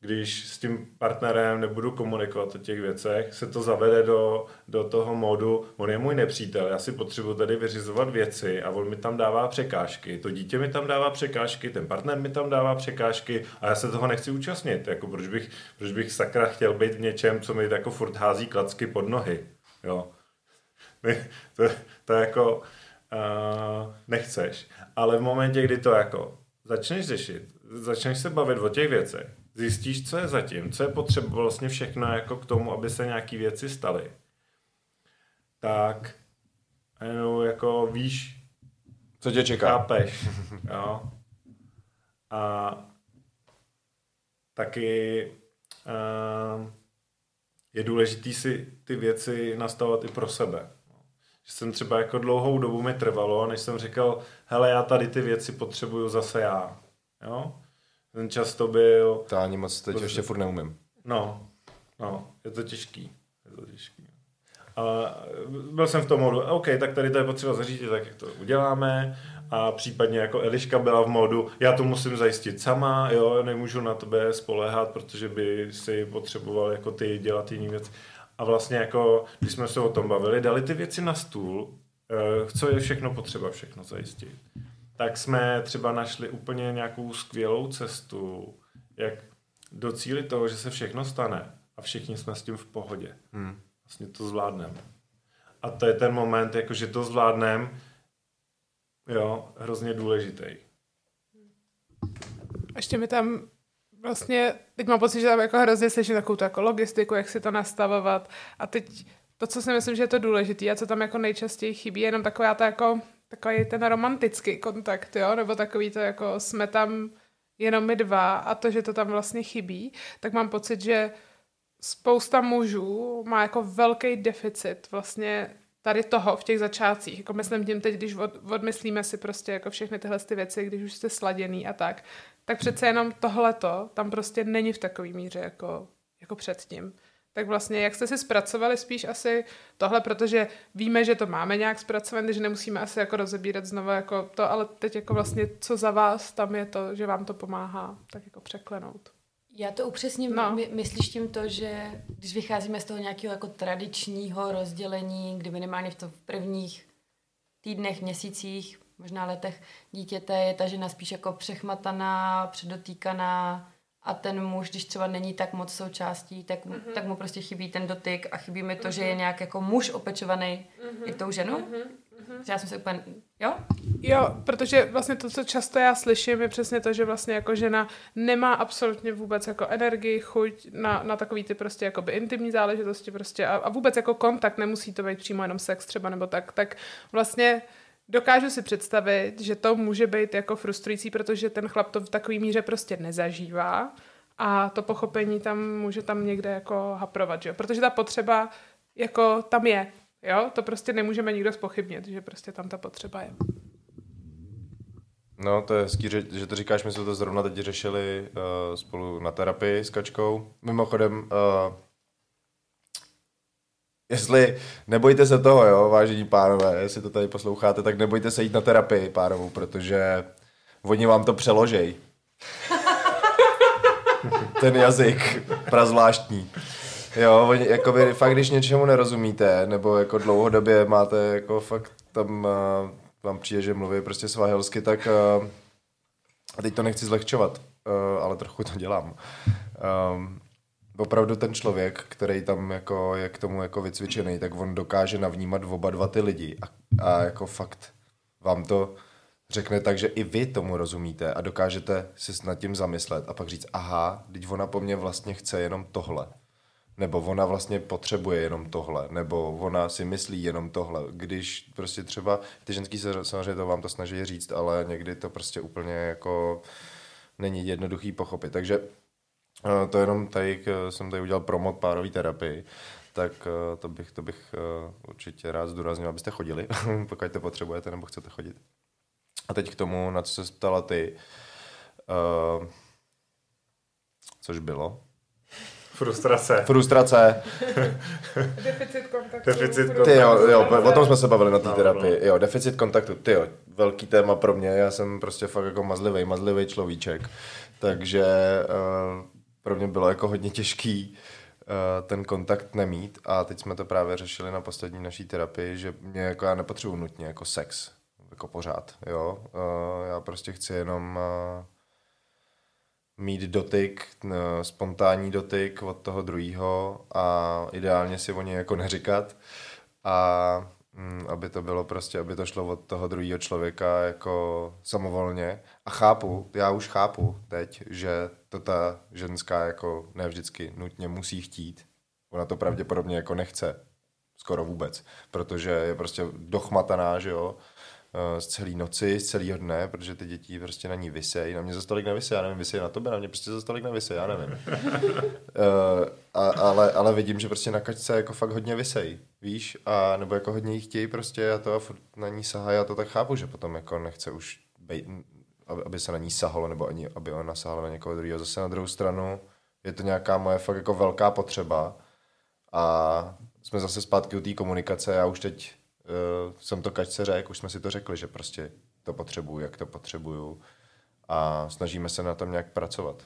když s tím partnerem nebudu komunikovat o těch věcech, se to zavede do, do toho módu, on je můj nepřítel, já si potřebuji tady vyřizovat věci a on mi tam dává překážky, to dítě mi tam dává překážky, ten partner mi tam dává překážky a já se toho nechci účastnit, jako proč bych, proč bych sakra chtěl být v něčem, co mi jako furt hází klacky pod nohy. Jo. To, to jako uh, nechceš. Ale v momentě, kdy to jako začneš řešit, začneš se bavit o těch věcech, zjistíš, co je zatím, co je potřeba vlastně všechno jako k tomu, aby se nějaké věci staly, tak jenom jako víš, co tě čeká. Chápeš, jo. A taky uh, je důležité si ty věci nastavovat i pro sebe. Že jsem třeba jako dlouhou dobu mi trvalo, než jsem říkal, hele, já tady ty věci potřebuju zase já. Jo? Ten čas to byl... To ani moc teď ještě furt neumím. No, no, je to těžký. Je to těžký. A byl jsem v tom modu, OK, tak tady to je potřeba zařídit, tak jak to uděláme a případně jako Eliška byla v modu, já to musím zajistit sama, jo, nemůžu na tebe spolehat, protože by si potřeboval jako ty dělat jiný věc. A vlastně jako, když jsme se o tom bavili, dali ty věci na stůl, eh, co je všechno potřeba všechno zajistit. Tak jsme třeba našli úplně nějakou skvělou cestu, jak docílit toho, že se všechno stane a všichni jsme s tím v pohodě. Hmm. Vlastně to zvládneme. A to je ten moment, jako že to zvládneme, jo, hrozně důležitý. Ještě mi tam vlastně, teď mám pocit, že tam jako hrozně slyším takovou jako logistiku, jak si to nastavovat. A teď to, co si myslím, že je to důležité a co tam jako nejčastěji chybí, je jenom taková ta jako, takový ten romantický kontakt, jo, nebo takový to jako jsme tam jenom my dva a to, že to tam vlastně chybí, tak mám pocit, že spousta mužů má jako velký deficit vlastně tady toho v těch začátcích. Jako myslím tím teď, když od, odmyslíme si prostě jako všechny tyhle ty věci, když už jste sladěný a tak, tak přece jenom tohleto tam prostě není v takové míře jako, jako předtím. Tak vlastně, jak jste si zpracovali spíš asi tohle, protože víme, že to máme nějak zpracované, že nemusíme asi jako rozebírat znovu jako to, ale teď jako vlastně co za vás tam je to, že vám to pomáhá tak jako překlenout. Já to upřesním. No. My, myslíš tím to, že když vycházíme z toho nějakého jako tradičního rozdělení, kdy minimálně v, to v prvních týdnech, měsících, možná letech dítěte je ta žena spíš jako přechmataná, předotýkaná a ten muž, když třeba není tak moc součástí, tak, Mhm. mm-hmm. tak mu prostě chybí ten dotyk a chybí mi to, mm-hmm. že je nějak jako muž opečovaný Mhm. mm-hmm. i tou ženou. Mm-hmm. Já jsem se úplně, jo? Jo, protože vlastně to, co často já slyším, je přesně to, že vlastně jako žena nemá absolutně vůbec jako energii, chuť na, na takový ty prostě jakoby intimní záležitosti prostě a, a vůbec jako kontakt, nemusí to být přímo jenom sex třeba nebo tak, tak vlastně dokážu si představit, že to může být jako frustrující, protože ten chlap to v takové míře prostě nezažívá a to pochopení tam může tam někde jako haprovat, že jo? protože ta potřeba jako tam je, jo, to prostě nemůžeme nikdo spochybnit, že prostě tam ta potřeba je. No, to je hezký, že, to říkáš, my jsme to zrovna teď řešili uh, spolu na terapii s Kačkou. Mimochodem, uh, jestli nebojte se toho, jo, vážení pánové, jestli to tady posloucháte, tak nebojte se jít na terapii párovou, protože oni vám to přeložej. Ten jazyk, prazvláštní. Jo, oni, jako vy fakt, když něčemu nerozumíte, nebo jako dlouhodobě máte jako fakt tam, uh, vám přijde, že mluví prostě svahelsky, tak uh, a teď to nechci zlehčovat, uh, ale trochu to dělám. Um, opravdu ten člověk, který tam jako je k tomu jako vycvičený, tak on dokáže navnímat oba dva ty lidi a, a jako fakt vám to řekne tak, že i vy tomu rozumíte a dokážete si nad tím zamyslet a pak říct, aha, teď ona po mně vlastně chce jenom tohle. Nebo ona vlastně potřebuje jenom tohle, nebo ona si myslí jenom tohle. Když prostě třeba, ty ženský se samozřejmě to vám to snaží říct, ale někdy to prostě úplně jako není jednoduchý pochopit. Takže eh, to jenom tady, jsem tady udělal promo párový terapii, tak eh, to bych, to bych eh, určitě rád zdůraznil, abyste chodili, pokud to potřebujete nebo chcete chodit. A teď k tomu, na co se ptala ty, což bylo? Frustrace. Frustrace. Deficit kontaktu. Deficit pro- Ty jo, jo, o tom jsme se bavili na té No, terapii. no. Jo, deficit kontaktu, ty jo, velký téma pro mě, já jsem prostě fakt jako mazlivý, mazlivý človíček, takže uh, pro mě bylo jako hodně těžký uh, ten kontakt nemít a teď jsme to právě řešili na poslední naší terapii, že mě jako já nepotřebuji nutně jako sex, jako pořád, jo, uh, já prostě chci jenom uh, mít dotyk, n- spontánní dotyk od toho druhého a ideálně si o něj jako neříkat a mm, aby to bylo prostě, aby to šlo od toho druhého člověka jako samovolně. A chápu, já už chápu teď, že to ta ženská jako ne vždycky nutně musí chtít. Ona to pravděpodobně jako nechce. Skoro vůbec. Protože je prostě dochmataná, že jo, eh, z celé noci, z celého dne, protože ty děti prostě na ní vysej. Na mě za stolik nevysej, já nevím, vysej na tebe, na mě prostě za stolik nevysej, já nevím. Uh, a, ale, ale vidím, že prostě na kačce jako fakt hodně vysej, víš, a nebo jako hodně jí chtějí prostě a to a furt na ní sahají a to tak chápu, že potom jako nechce už aby, aby se na ní sahalo, nebo ani aby ona sahala na někoho druhého. Zase na druhou stranu je to nějaká moje fakt jako velká potřeba a jsme zase zpátky u té komunikace, já už teď uh, jsem to kačce řekl, už jsme si to řekli, že prostě to potřebuju, jak to potřebuju a snažíme se na tom nějak pracovat.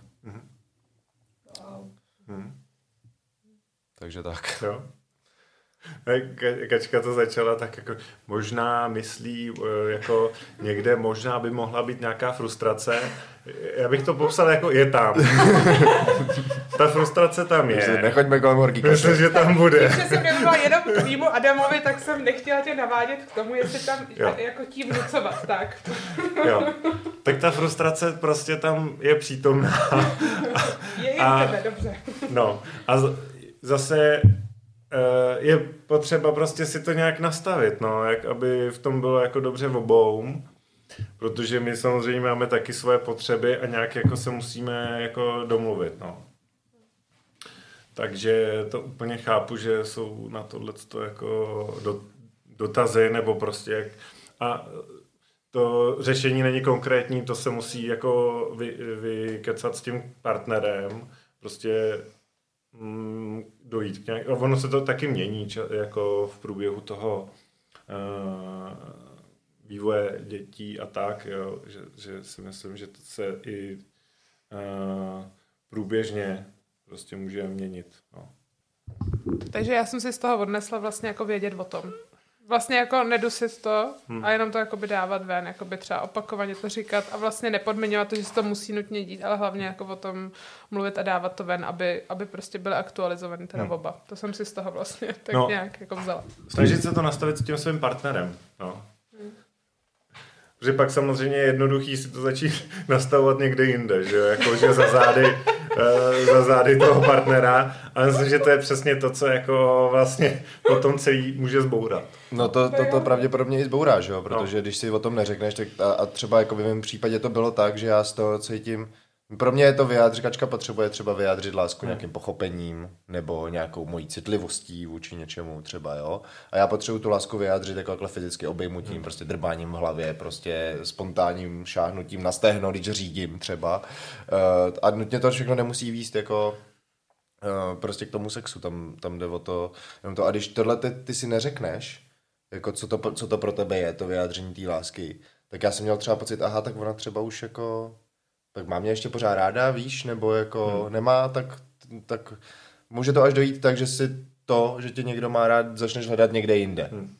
Takže tak. Jo. Ka- Kačka to začala tak jako, možná myslí, eh, jako někde možná by mohla být nějaká frustrace. Já bych to popsal jako je tam. Ta frustrace tam je. Nechoďme kolem horký kaše. Myslím, že tam bude. Když jsem nemluvila jenom k tvýmu Adamovi, tak jsem nechtěla tě navádět k tomu, jestli tam Jo. jako tím vnucovat, tak. Jo. Tak ta frustrace prostě tam je přítomná. Je i A- tebe, dobře. No a z- zase eh, je potřeba prostě si to nějak nastavit, no, jak aby v tom bylo jako dobře v obou, protože my samozřejmě máme taky svoje potřeby a nějak jako se musíme jako domluvit, no. Takže to úplně chápu, že jsou na tohle jako do, dotazy nebo prostě jak, a to řešení není konkrétní, to se musí jako vy, vykecat s tím partnerem, prostě mm, dojít k nějak, a ono se to taky mění ča, jako v průběhu toho uh, vývoje dětí a tak, jo, že, že si myslím, že to se i uh, průběžně prostě může měnit. No. Takže já jsem si z toho odnesla vlastně jako vědět o tom. Vlastně jako nedusit to hmm. a jenom to jakoby dávat ven, jakoby třeba opakovaně to říkat a vlastně nepodmiňovat to, že se to musí nutně dít, ale hlavně jako o tom mluvit a dávat to ven, aby, aby prostě byly aktualizovaný teda hmm. oba. To jsem si z toho vlastně tak no, nějak jako vzala. Snažit se to nastavit s tím svým partnerem. No. Protože pak samozřejmě je jednoduchý si to začít nastavovat někde jinde, že jo, jako že za zády, uh, za zády toho partnera, ale myslím, že to je přesně to, co jako vlastně potom celý může zbourat. No to, to, to pravděpodobně i zbourá, že jo, protože no. když si o tom neřekneš, tak a, a třeba jako v mém případě to bylo tak, že já z toho cítím, pro mě je to vyjádřikačka potřebuje třeba vyjádřit lásku hmm. nějakým pochopením nebo nějakou mojí citlivostí vůči něčemu třeba, jo. A já potřebuji tu lásku vyjádřit jako takhle fyzicky obejmutím, hmm. prostě drbáním v hlavě, prostě spontánním šáhnutím na stehno, když řídím třeba. Uh, a nutně to všechno nemusí výst jako uh, prostě k tomu sexu, tam, tam jde o to, jenom to. A když tohle ty, ty si neřekneš, jako co to, co to pro tebe je, to vyjádření té lásky, tak já jsem měl třeba pocit, aha, tak ona třeba už jako tak má mě ještě pořád ráda, víš, nebo jako hmm. nemá, tak, tak může to až dojít tak, že si to, že tě někdo má rád, začneš hledat někde jinde. Hmm.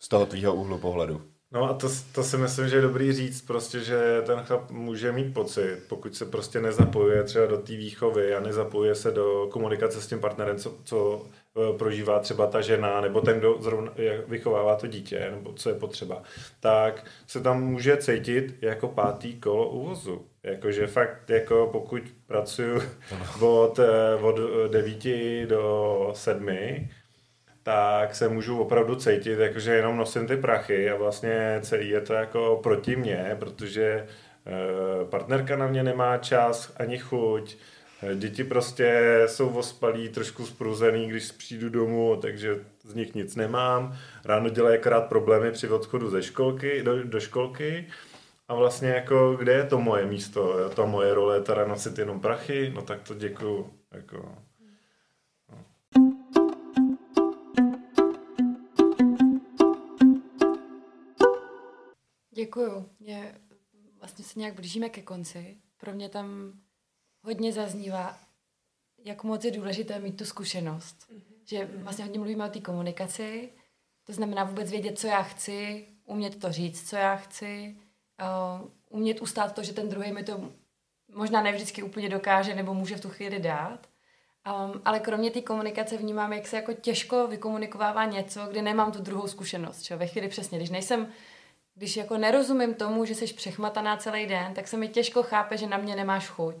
Z toho tvýho úhlu pohledu. No a to, to si myslím, že je dobrý říct prostě, že ten chlap může mít pocit, pokud se prostě nezapojuje třeba do té výchovy a nezapojuje se do komunikace s tím partnerem, co, co e, prožívá třeba ta žena, nebo ten, kdo zrovna vychovává to dítě, nebo co je potřeba, tak se tam může cítit jako pátý kolo uvozu. Jakože fakt, jako pokud pracuju od, e, od 9 do 7, tak se můžu opravdu cítit, jakože jenom nosím ty prachy a vlastně celý je to jako proti mně, protože eh, partnerka na mě nemá čas ani chuť, eh, děti prostě jsou ospalí, trošku spruzený, když přijdu domů, takže z nich nic nemám. Ráno dělají akorát problémy při odchodu ze školky, do, do školky. A vlastně jako, kde je to moje místo? Ta moje role je teda nosit jenom prachy? No tak to děkuju. Jako, Děkuju. Mě vlastně se nějak blížíme ke konci. Pro mě tam hodně zaznívá, jak moc je důležité mít tu zkušenost. Mm-hmm. Že vlastně hodně mluvíme o té komunikaci, to znamená vůbec vědět, co já chci, umět to říct, co já chci, uh, umět ustát to, že ten druhý mi to možná ne vždycky úplně dokáže nebo může v tu chvíli dát. Um, ale kromě té komunikace vnímám, jak se jako těžko vykomunikovává něco, kde nemám tu druhou zkušenost. Čo? Ve chvíli přesně, když nejsem když jako nerozumím tomu, že jsi přechmataná celý den, tak se mi těžko chápe, že na mě nemáš chuť.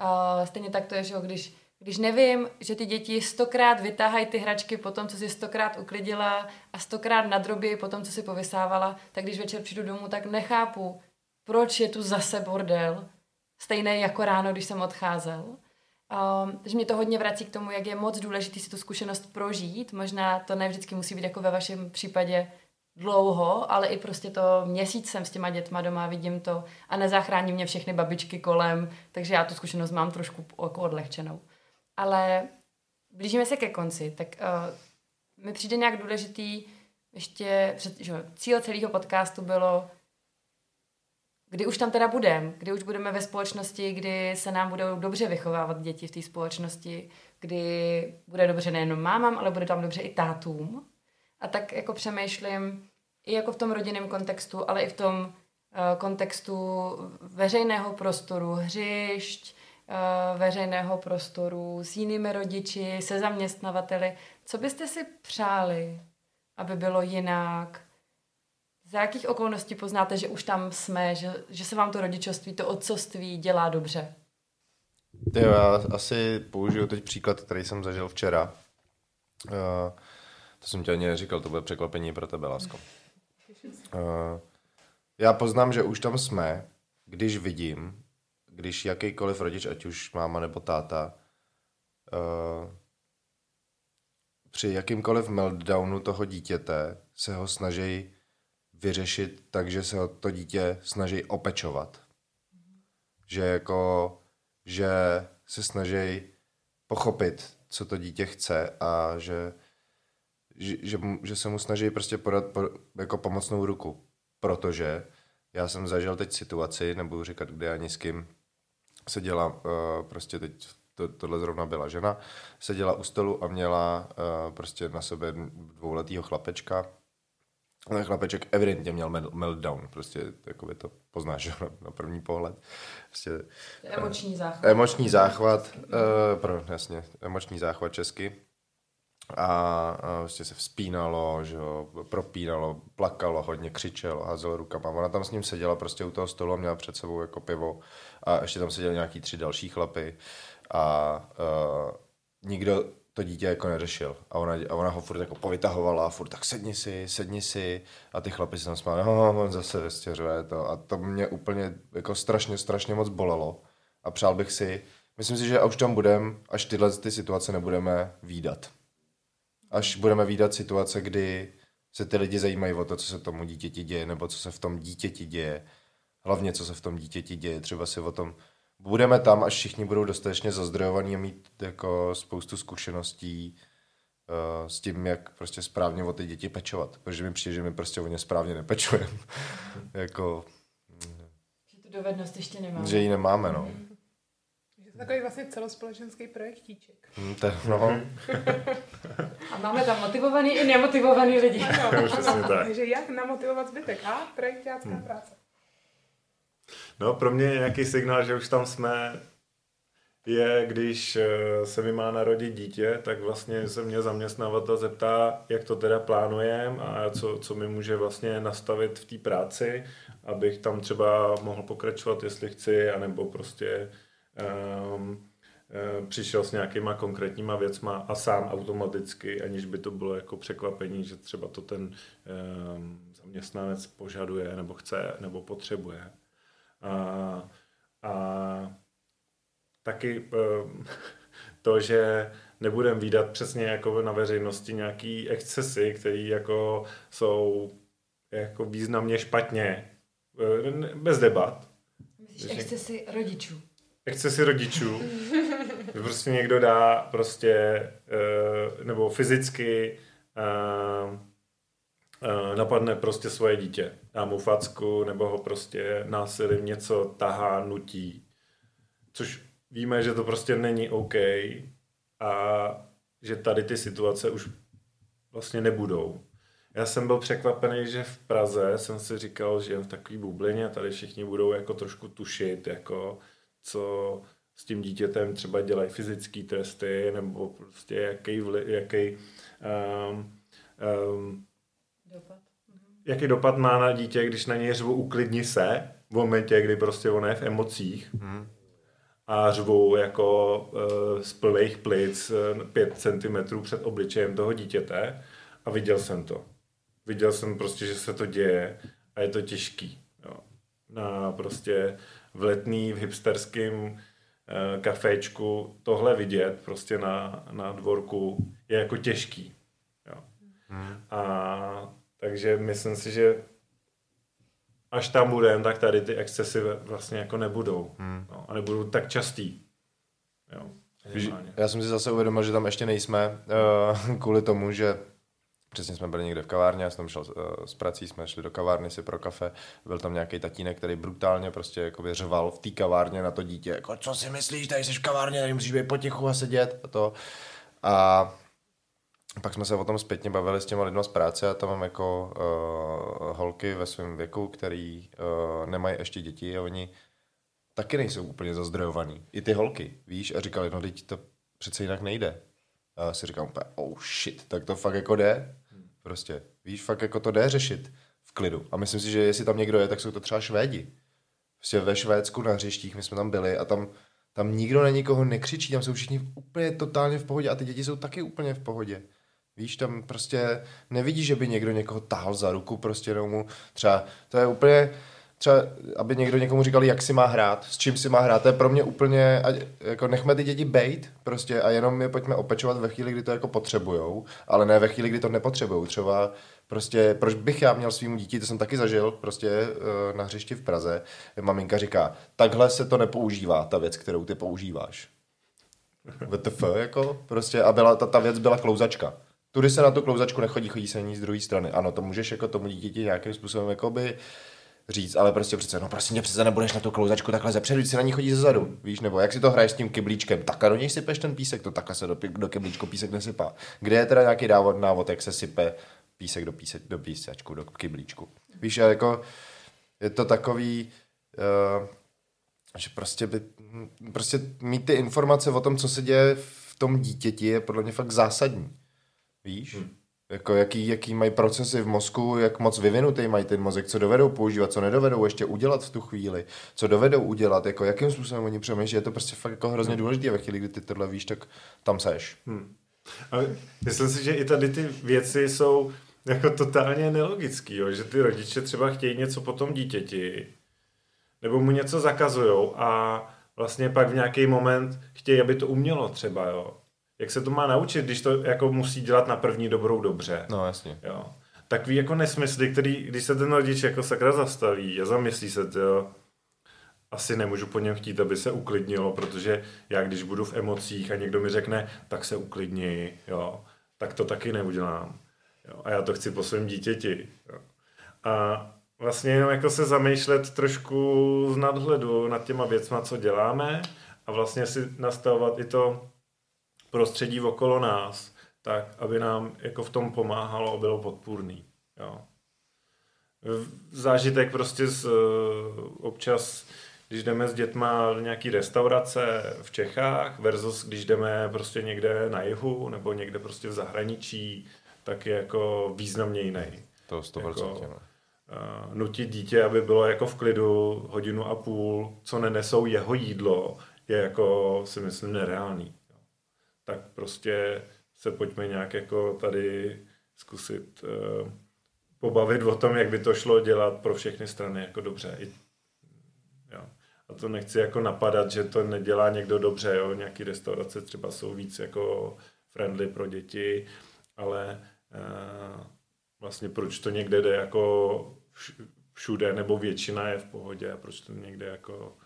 Uh, stejně tak to je, že když, když nevím, že ty děti stokrát vytáhají ty hračky po tom, co si stokrát uklidila a stokrát nadrobí po tom, co si povysávala, tak když večer přijdu domů, tak nechápu, proč je tu zase bordel, stejné jako ráno, když jsem odcházel. Um, že mě to hodně vrací k tomu, jak je moc důležité si tu zkušenost prožít. Možná to ne vždycky musí být jako ve vašem případě dlouho, ale i prostě to měsíc jsem s těma dětma doma, vidím to a nezachrání mě všechny babičky kolem, takže já tu zkušenost mám trošku jako odlehčenou. Ale blížíme se ke konci, tak uh, mi přijde nějak důležitý ještě, že cíl celého podcastu bylo, kdy už tam teda budeme, kdy už budeme ve společnosti, kdy se nám budou dobře vychovávat děti v té společnosti, kdy bude dobře nejenom mámám, ale bude tam dobře i tátům, a tak jako přemýšlím i jako v tom rodinném kontextu, ale i v tom uh, kontextu veřejného prostoru, hřišť, veřejného prostoru s jinými rodiči, se zaměstnavateli. Co byste si přáli, aby bylo jinak? Za jakých okolností poznáte, že už tam jsme, že, že se vám to rodičovství, to otcovství dělá dobře? Jo, já asi použiju teď příklad, který jsem zažil včera. Uh, to jsem ti ani neříkal, to bude překvapení pro tebe, Lásko. Uh, já poznám, že už tam jsme, když vidím, když jakýkoliv rodič, ať už máma nebo táta, uh, při jakýmkoliv meltdownu toho dítěte se ho snaží vyřešit tak, že se ho to dítě snaží opečovat. Že jako, že se snaží pochopit, co to dítě chce a že že, že, že se mu snaží prostě podat po, jako pomocnou ruku. Protože já jsem zažil teď situaci, nebudu říkat kde ani s kým, seděla, uh, prostě teď to, tohle zrovna byla žena, seděla u stolu a měla uh, prostě na sebe dvouletýho chlapečka, ten chlapeček evidentně měl meltdown, prostě jakoby to poznáš na, na první pohled. Prostě, emoční záchvat. Emoční záchvat, uh, pro, jasně, emoční záchvat česky. A, prostě se vzpínalo, že jo, propínalo, plakalo, hodně křičelo, házel rukama. Ona tam s ním seděla prostě u toho stolu a měla před sebou jako pivo a ještě tam seděli nějaký tři další chlapy a uh, nikdo to dítě jako neřešil. A ona, a ona ho furt jako povytahovala furt tak sedni si, sedni si. A ty chlapi se tam smáli, no, on zase vystěřuje to. A to mě úplně jako strašně, strašně moc bolelo. A přál bych si, myslím si, že už tam budem, až tyhle ty situace nebudeme výdat. Až budeme výdat situace, kdy se ty lidi zajímají o to, co se tomu dítěti děje, nebo co se v tom dítěti děje. Hlavně, co se v tom dítěti děje. Třeba si o tom budeme tam, až všichni budou dostatečně zazdrojovaní a mít jako spoustu zkušeností uh, s tím, jak prostě správně o ty děti pečovat. Protože mi přijde, že my prostě o ně správně nepečujeme. jako, že tu dovednost ještě nemáme. Že ji nemáme, no. To takový vlastně celospolečenský projektíček. Hmm, te, no. a máme tam motivovaný i nemotivovaný lidi. Ano, ano. Takže jak namotivovat zbytek? A projektácká hmm. práce. No, pro mě nějaký signál, že už tam jsme, je, když eh, se mi má narodit dítě, tak vlastně se mě zaměstnavatel zeptá, jak to teda plánujeme a co, co mi může vlastně nastavit v té práci, abych tam třeba mohl pokračovat, jestli chci, anebo prostě přišel s nějakýma konkrétníma věcma a sám automaticky, aniž by to bylo jako překvapení, že třeba to ten um, zaměstnanec požaduje, nebo chce, nebo potřebuje. A, a taky eh, to, že nebudem výdat přesně jako na veřejnosti nějaký excesy, které jako jsou jako významně špatně, eh, bez debat. Myslíš excesy rodičů? Excesy rodičů. prostě někdo dá prostě, eh, nebo fyzicky Eh, napadne prostě svoje dítě, dá mu facku nebo ho prostě násilím něco tahá, nutí. Což víme, že to prostě není OK a že tady ty situace už vlastně nebudou. Já jsem byl překvapený, že v Praze jsem si říkal, že jen v takový bublině tady všichni budou jako trošku tušit, jako co s tím dítětem třeba dělají fyzické testy, nebo prostě jaký, vli, jaký um, um, Dopad. Jaký dopad má na dítě, když na něj řvu uklidni se, v momentě, kdy prostě on je v emocích mm. a řvou jako uh, z plných plic uh, 5 cm před obličejem toho dítěte a viděl jsem to. Viděl jsem prostě, že se to děje a je to těžký. Jo. Na prostě v letný, v hipsterském uh, kaféčku tohle vidět prostě na, na dvorku je jako těžký. Jo. Hmm. A takže myslím si, že až tam budeme, tak tady ty excesy vlastně jako nebudou. Hmm. No, a nebudou tak častý. Jo, já jsem si zase uvědomil, že tam ještě nejsme uh, kvůli tomu, že Přesně jsme byli někde v kavárně, já jsem šel uh, s prací, jsme šli do kavárny si pro kafe, byl tam nějaký tatínek, který brutálně prostě jakoby řval v té kavárně na to dítě, jako co si myslíš, tady jsi v kavárně, tady musíš být potichu a sedět a to. A pak jsme se o tom zpětně bavili s těma lidma z práce a tam mám jako uh, holky ve svém věku, který uh, nemají ještě děti a oni taky nejsou úplně zazdrojovaný. I ty holky, víš, a říkali, no teď to přece jinak nejde. A si říkám úplně, oh shit, tak to fakt jako jde. Prostě, víš, fakt jako to jde řešit v klidu. A myslím si, že jestli tam někdo je, tak jsou to třeba Švédi. Prostě ve Švédsku na hřištích my jsme tam byli a tam, tam nikdo na nikoho nekřičí, tam jsou všichni úplně totálně v pohodě a ty děti jsou taky úplně v pohodě. Víš, tam prostě nevidíš, že by někdo někoho tahal za ruku, prostě jenom mu třeba, to je úplně, třeba, aby někdo někomu říkal, jak si má hrát, s čím si má hrát, to je pro mě úplně, jako nechme ty děti bejt, prostě a jenom je pojďme opečovat ve chvíli, kdy to jako potřebujou, ale ne ve chvíli, kdy to nepotřebujou. Třeba prostě, proč bych já měl svým dítí, to jsem taky zažil, prostě eh, na hřišti v Praze, maminka říká, takhle se to nepoužívá, ta věc, kterou ty používáš. VTF, jako, prostě, a byla, ta, ta věc byla klouzačka. Tudy se na tu klouzačku nechodí, chodí se ní z druhé strany. Ano, to můžeš jako tomu dítěti nějakým způsobem jakoby říct, ale prostě přece, no prostě přece nebudeš na tu klouzačku takhle zepředu, si na ní chodí zezadu, víš, nebo jak si to hraješ s tím kyblíčkem, takhle do něj sypeš ten písek, to takhle se do, do kyblíčku písek nesypá. Kde je teda nějaký návod, návod, jak se sype písek do, písek, do písečku, do kyblíčku. Víš, a jako je to takový, uh, že prostě, by, prostě mít ty informace o tom, co se děje v tom dítěti, je podle mě fakt zásadní. Víš? Hmm. Jako jaký, jaký mají procesy v mozku, jak moc vyvinutý mají ten mozek, co dovedou používat, co nedovedou ještě udělat v tu chvíli, co dovedou udělat, jako jakým způsobem oni přemýšlí, je to prostě fakt jako hrozně hmm. důležité ve chvíli, kdy ty tohle víš, tak tam seš. Hmm. Ale myslím si, že i tady ty věci jsou jako totálně nelogický, jo? že ty rodiče třeba chtějí něco po tom dítěti, nebo mu něco zakazujou a vlastně pak v nějaký moment chtějí, aby to umělo třeba, jo. Jak se to má naučit, když to jako musí dělat na první dobrou dobře. No jasně. Jo. Takový jako nesmysly, který, když se ten rodič jako sakra zastaví a zamyslí se, jo, asi nemůžu po něm chtít, aby se uklidnilo, protože já když budu v emocích a někdo mi řekne, tak se uklidni, jo, tak to taky neudělám. Jo. A já to chci po svém dítěti. Jo. A vlastně jenom jako se zamýšlet trošku z nadhledu nad těma věcma, co děláme a vlastně si nastavovat i to prostředí okolo nás, tak, aby nám jako v tom pomáhalo a bylo podpůrný. Jo. Zážitek prostě z, občas, když jdeme s dětma do nějaký restaurace v Čechách versus když jdeme prostě někde na jihu nebo někde prostě v zahraničí, tak je jako významně jiný. To 100%. Jako, no. uh, nutit dítě, aby bylo jako v klidu hodinu a půl, co nenesou jeho jídlo, je jako si myslím nereálný. Tak prostě se pojďme nějak jako tady zkusit uh, pobavit o tom, jak by to šlo dělat pro všechny strany jako dobře. I, jo. A to nechci jako napadat, že to nedělá někdo dobře, jo. Nějaký restaurace třeba jsou víc jako friendly pro děti, ale uh, vlastně proč to někde jde jako všude, nebo většina je v pohodě a proč to někde jako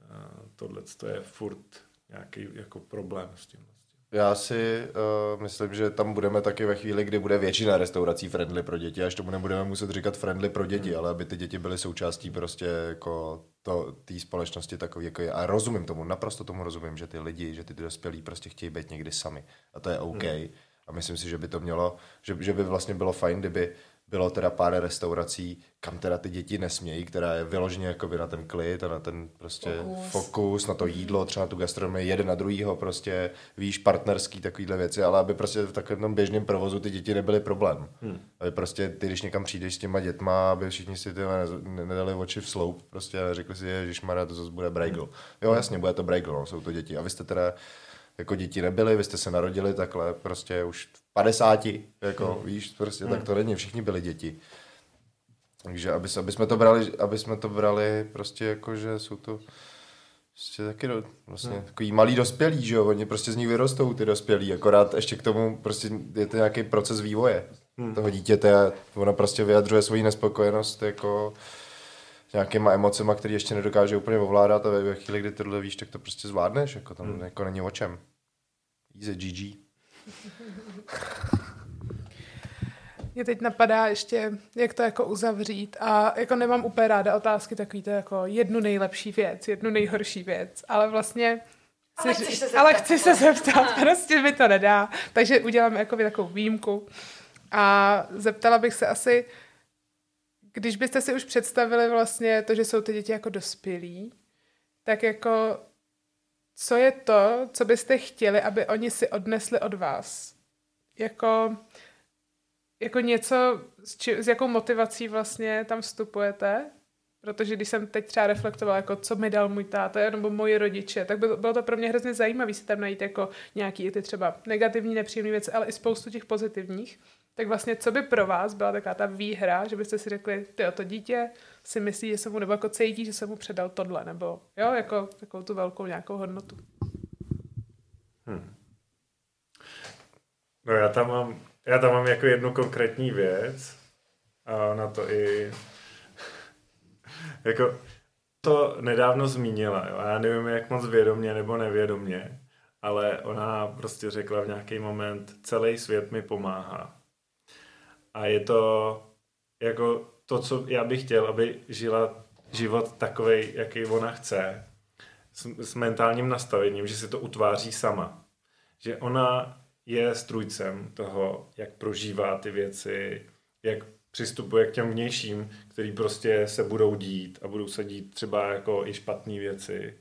uh, tohle je furt nějaký jako problém s tím. Já si uh, myslím, že tam budeme taky ve chvíli, kdy bude většina restaurací friendly pro děti, až tomu nebudeme muset říkat friendly pro děti, hmm. ale aby ty děti byly součástí prostě jako té společnosti takový, jako je. A rozumím tomu, naprosto tomu rozumím, že ty lidi, že ty dospělí prostě chtějí být někdy sami. A to je OK. Hmm. A myslím si, že by to mělo, že, že by vlastně bylo fajn, kdyby bylo teda pár restaurací, kam teda ty děti nesmějí, která je vyloženě jako na ten klid a na ten prostě fokus, fokus na to jídlo, třeba na tu gastronomii, jeden na druhýho, prostě víš, partnerský takovýhle věci, ale aby prostě v takovém běžném provozu ty děti nebyly problém. Hmm. Aby prostě ty, když někam přijdeš s těma dětma, aby všichni si ty nedali oči v sloup prostě a řekli si, že Mara, to zase bude Bragel. Hmm. Jo, jasně, bude to Bragel, no, jsou to děti. A vy jste teda jako děti nebyli, vy jste se narodili takhle prostě už v 50, jako hmm. víš, prostě hmm. tak to není, všichni byli děti. Takže aby, aby, jsme to brali, aby jsme to brali prostě jako, že jsou to prostě taky do, vlastně hmm. takový malý dospělí, že jo, oni prostě z nich vyrostou ty dospělí, akorát ještě k tomu prostě je to nějaký proces vývoje hmm. toho dítěte, ono prostě vyjadřuje svoji nespokojenost jako nějakýma emocema, které ještě nedokáže úplně ovládat a ve chvíli, kdy tohle víš, tak to prostě zvládneš, jako tam hmm. jako není o čem. Easy GG. Mě teď napadá ještě, jak to jako uzavřít. A jako nemám úplně ráda otázky takový to jako jednu nejlepší věc, jednu nejhorší věc, ale vlastně ale, chci, se ale chci se zeptat, prostě mi to nedá, takže uděláme jako takovou výjimku. A zeptala bych se asi, když byste si už představili vlastně to, že jsou ty děti jako dospělí, tak jako co je to, co byste chtěli, aby oni si odnesli od vás? Jako, jako něco, s, či, s jakou motivací vlastně tam vstupujete? Protože když jsem teď třeba reflektovala, jako co mi dal můj táta nebo moji rodiče, tak bylo, bylo to pro mě hrozně zajímavé si tam najít jako nějaký ty třeba negativní, nepříjemné věci, ale i spoustu těch pozitivních tak vlastně co by pro vás byla taková ta výhra, že byste si řekli, ty to dítě si myslí, že se mu, nebo jako cítí, že se mu předal tohle, nebo jo, jako takovou tu velkou nějakou hodnotu. Hmm. No já tam mám, já tam mám jako jednu konkrétní věc a na to i jako to nedávno zmínila, jo? já nevím, jak moc vědomně nebo nevědomně, ale ona prostě řekla v nějaký moment, celý svět mi pomáhá. A je to jako to, co já bych chtěl, aby žila život takový, jaký ona chce, s, s mentálním nastavením, že si to utváří sama. Že ona je strujcem toho, jak prožívá ty věci, jak přistupuje k těm vnějším, který prostě se budou dít a budou se dít třeba jako i špatné věci,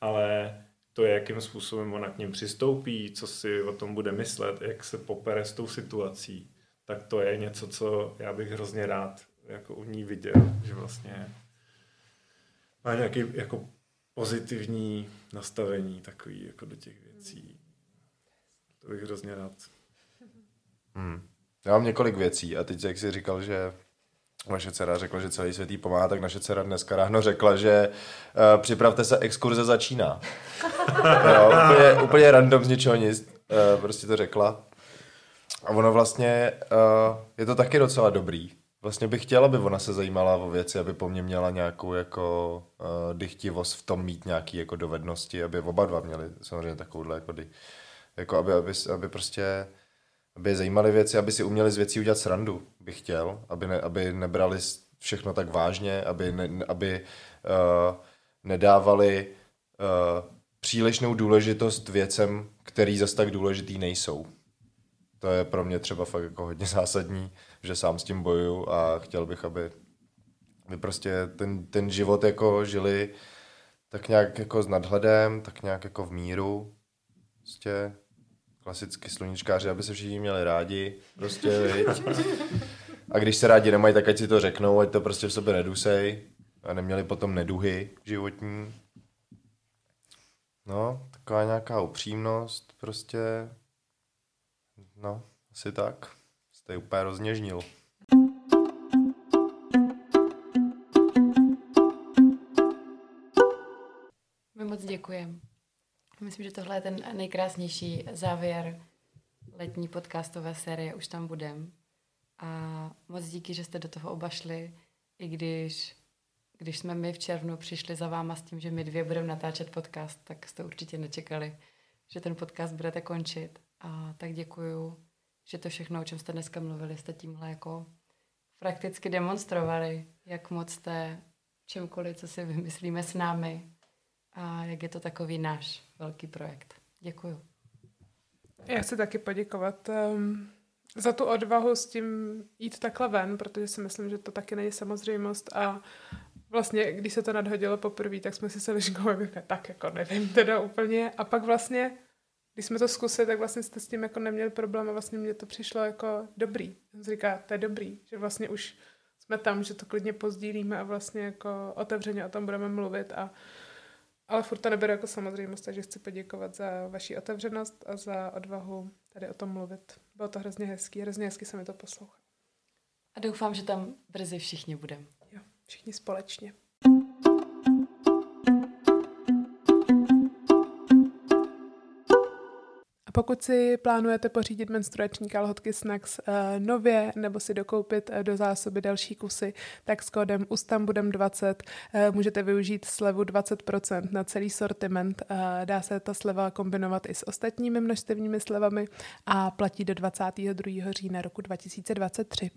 ale to, jakým způsobem ona k ním přistoupí, co si o tom bude myslet, jak se popere s tou situací, tak to je něco, co já bych hrozně rád jako u ní viděl, že vlastně má nějaký jako pozitivní nastavení takový jako do těch věcí. To bych hrozně rád. Hmm. Já mám několik věcí a teď, jak jsi říkal, že vaše dcera řekla, že celý svět jí pomáhá, tak naše dcera dneska ráno řekla, že uh, připravte se, exkurze začíná. jo, úplně, úplně random z ničeho nic, uh, prostě to řekla. A ono vlastně, uh, je to taky docela dobrý. Vlastně bych chtěla, aby ona se zajímala o věci, aby po mně měla nějakou jako uh, dychtivost v tom mít nějaký jako dovednosti, aby oba dva měli samozřejmě takovouhle jako, dy, jako aby, aby, aby prostě aby zajímaly věci, aby si uměli z věcí udělat srandu, bych chtěl, aby, ne, aby nebrali všechno tak vážně, aby, ne, aby uh, nedávali uh, přílišnou důležitost věcem, který zase tak důležitý nejsou. To je pro mě třeba fakt jako hodně zásadní, že sám s tím bojuju a chtěl bych, aby, aby prostě ten, ten život jako žili tak nějak jako s nadhledem, tak nějak jako v míru. Prostě klasicky sluníčkáři, aby se všichni měli rádi, prostě, viď? A když se rádi nemají, tak ať si to řeknou, ať to prostě v sobě nedusej a neměli potom neduhy životní. No, taková nějaká upřímnost, prostě, no, asi tak. Jste úplně rozněžnil. My moc děkujeme. Myslím, že tohle je ten nejkrásnější závěr letní podcastové série Už tam budem. A moc díky, že jste do toho oba šli, i když, když jsme my v červnu přišli za váma s tím, že my dvě budeme natáčet podcast, tak jste určitě nečekali, že ten podcast budete končit. A tak děkuju, že to všechno, o čem jste dneska mluvili, jste tímhle jako prakticky demonstrovali, jak moc jste čemkoliv, co si vymyslíme s námi, a jak je to takový náš velký projekt. Děkuju. Já chci taky poděkovat um, za tu odvahu s tím jít takhle ven, protože si myslím, že to taky není samozřejmost a vlastně, když se to nadhodilo poprvé, tak jsme si se vyškolili, tak jako nevím teda úplně a pak vlastně když jsme to zkusili, tak vlastně jste s tím jako neměli problém a vlastně mně to přišlo jako dobrý. Si říká, to je dobrý, že vlastně už jsme tam, že to klidně pozdílíme a vlastně jako otevřeně o tom budeme mluvit a ale furt to neberu jako samozřejmost, takže chci poděkovat za vaši otevřenost a za odvahu tady o tom mluvit. Bylo to hrozně hezký, hrozně hezky se mi to poslouchalo. A doufám, že tam brzy všichni budeme. Jo, všichni společně. Pokud si plánujete pořídit menstruační kalhotky Snax uh, nově nebo si dokoupit uh, do zásoby další kusy, tak s kódem USTAMBUDEM20 uh, můžete využít slevu 20% na celý sortiment. Dá se ta sleva kombinovat i s ostatními množstevními slevami a platí do 22. října roku 2023.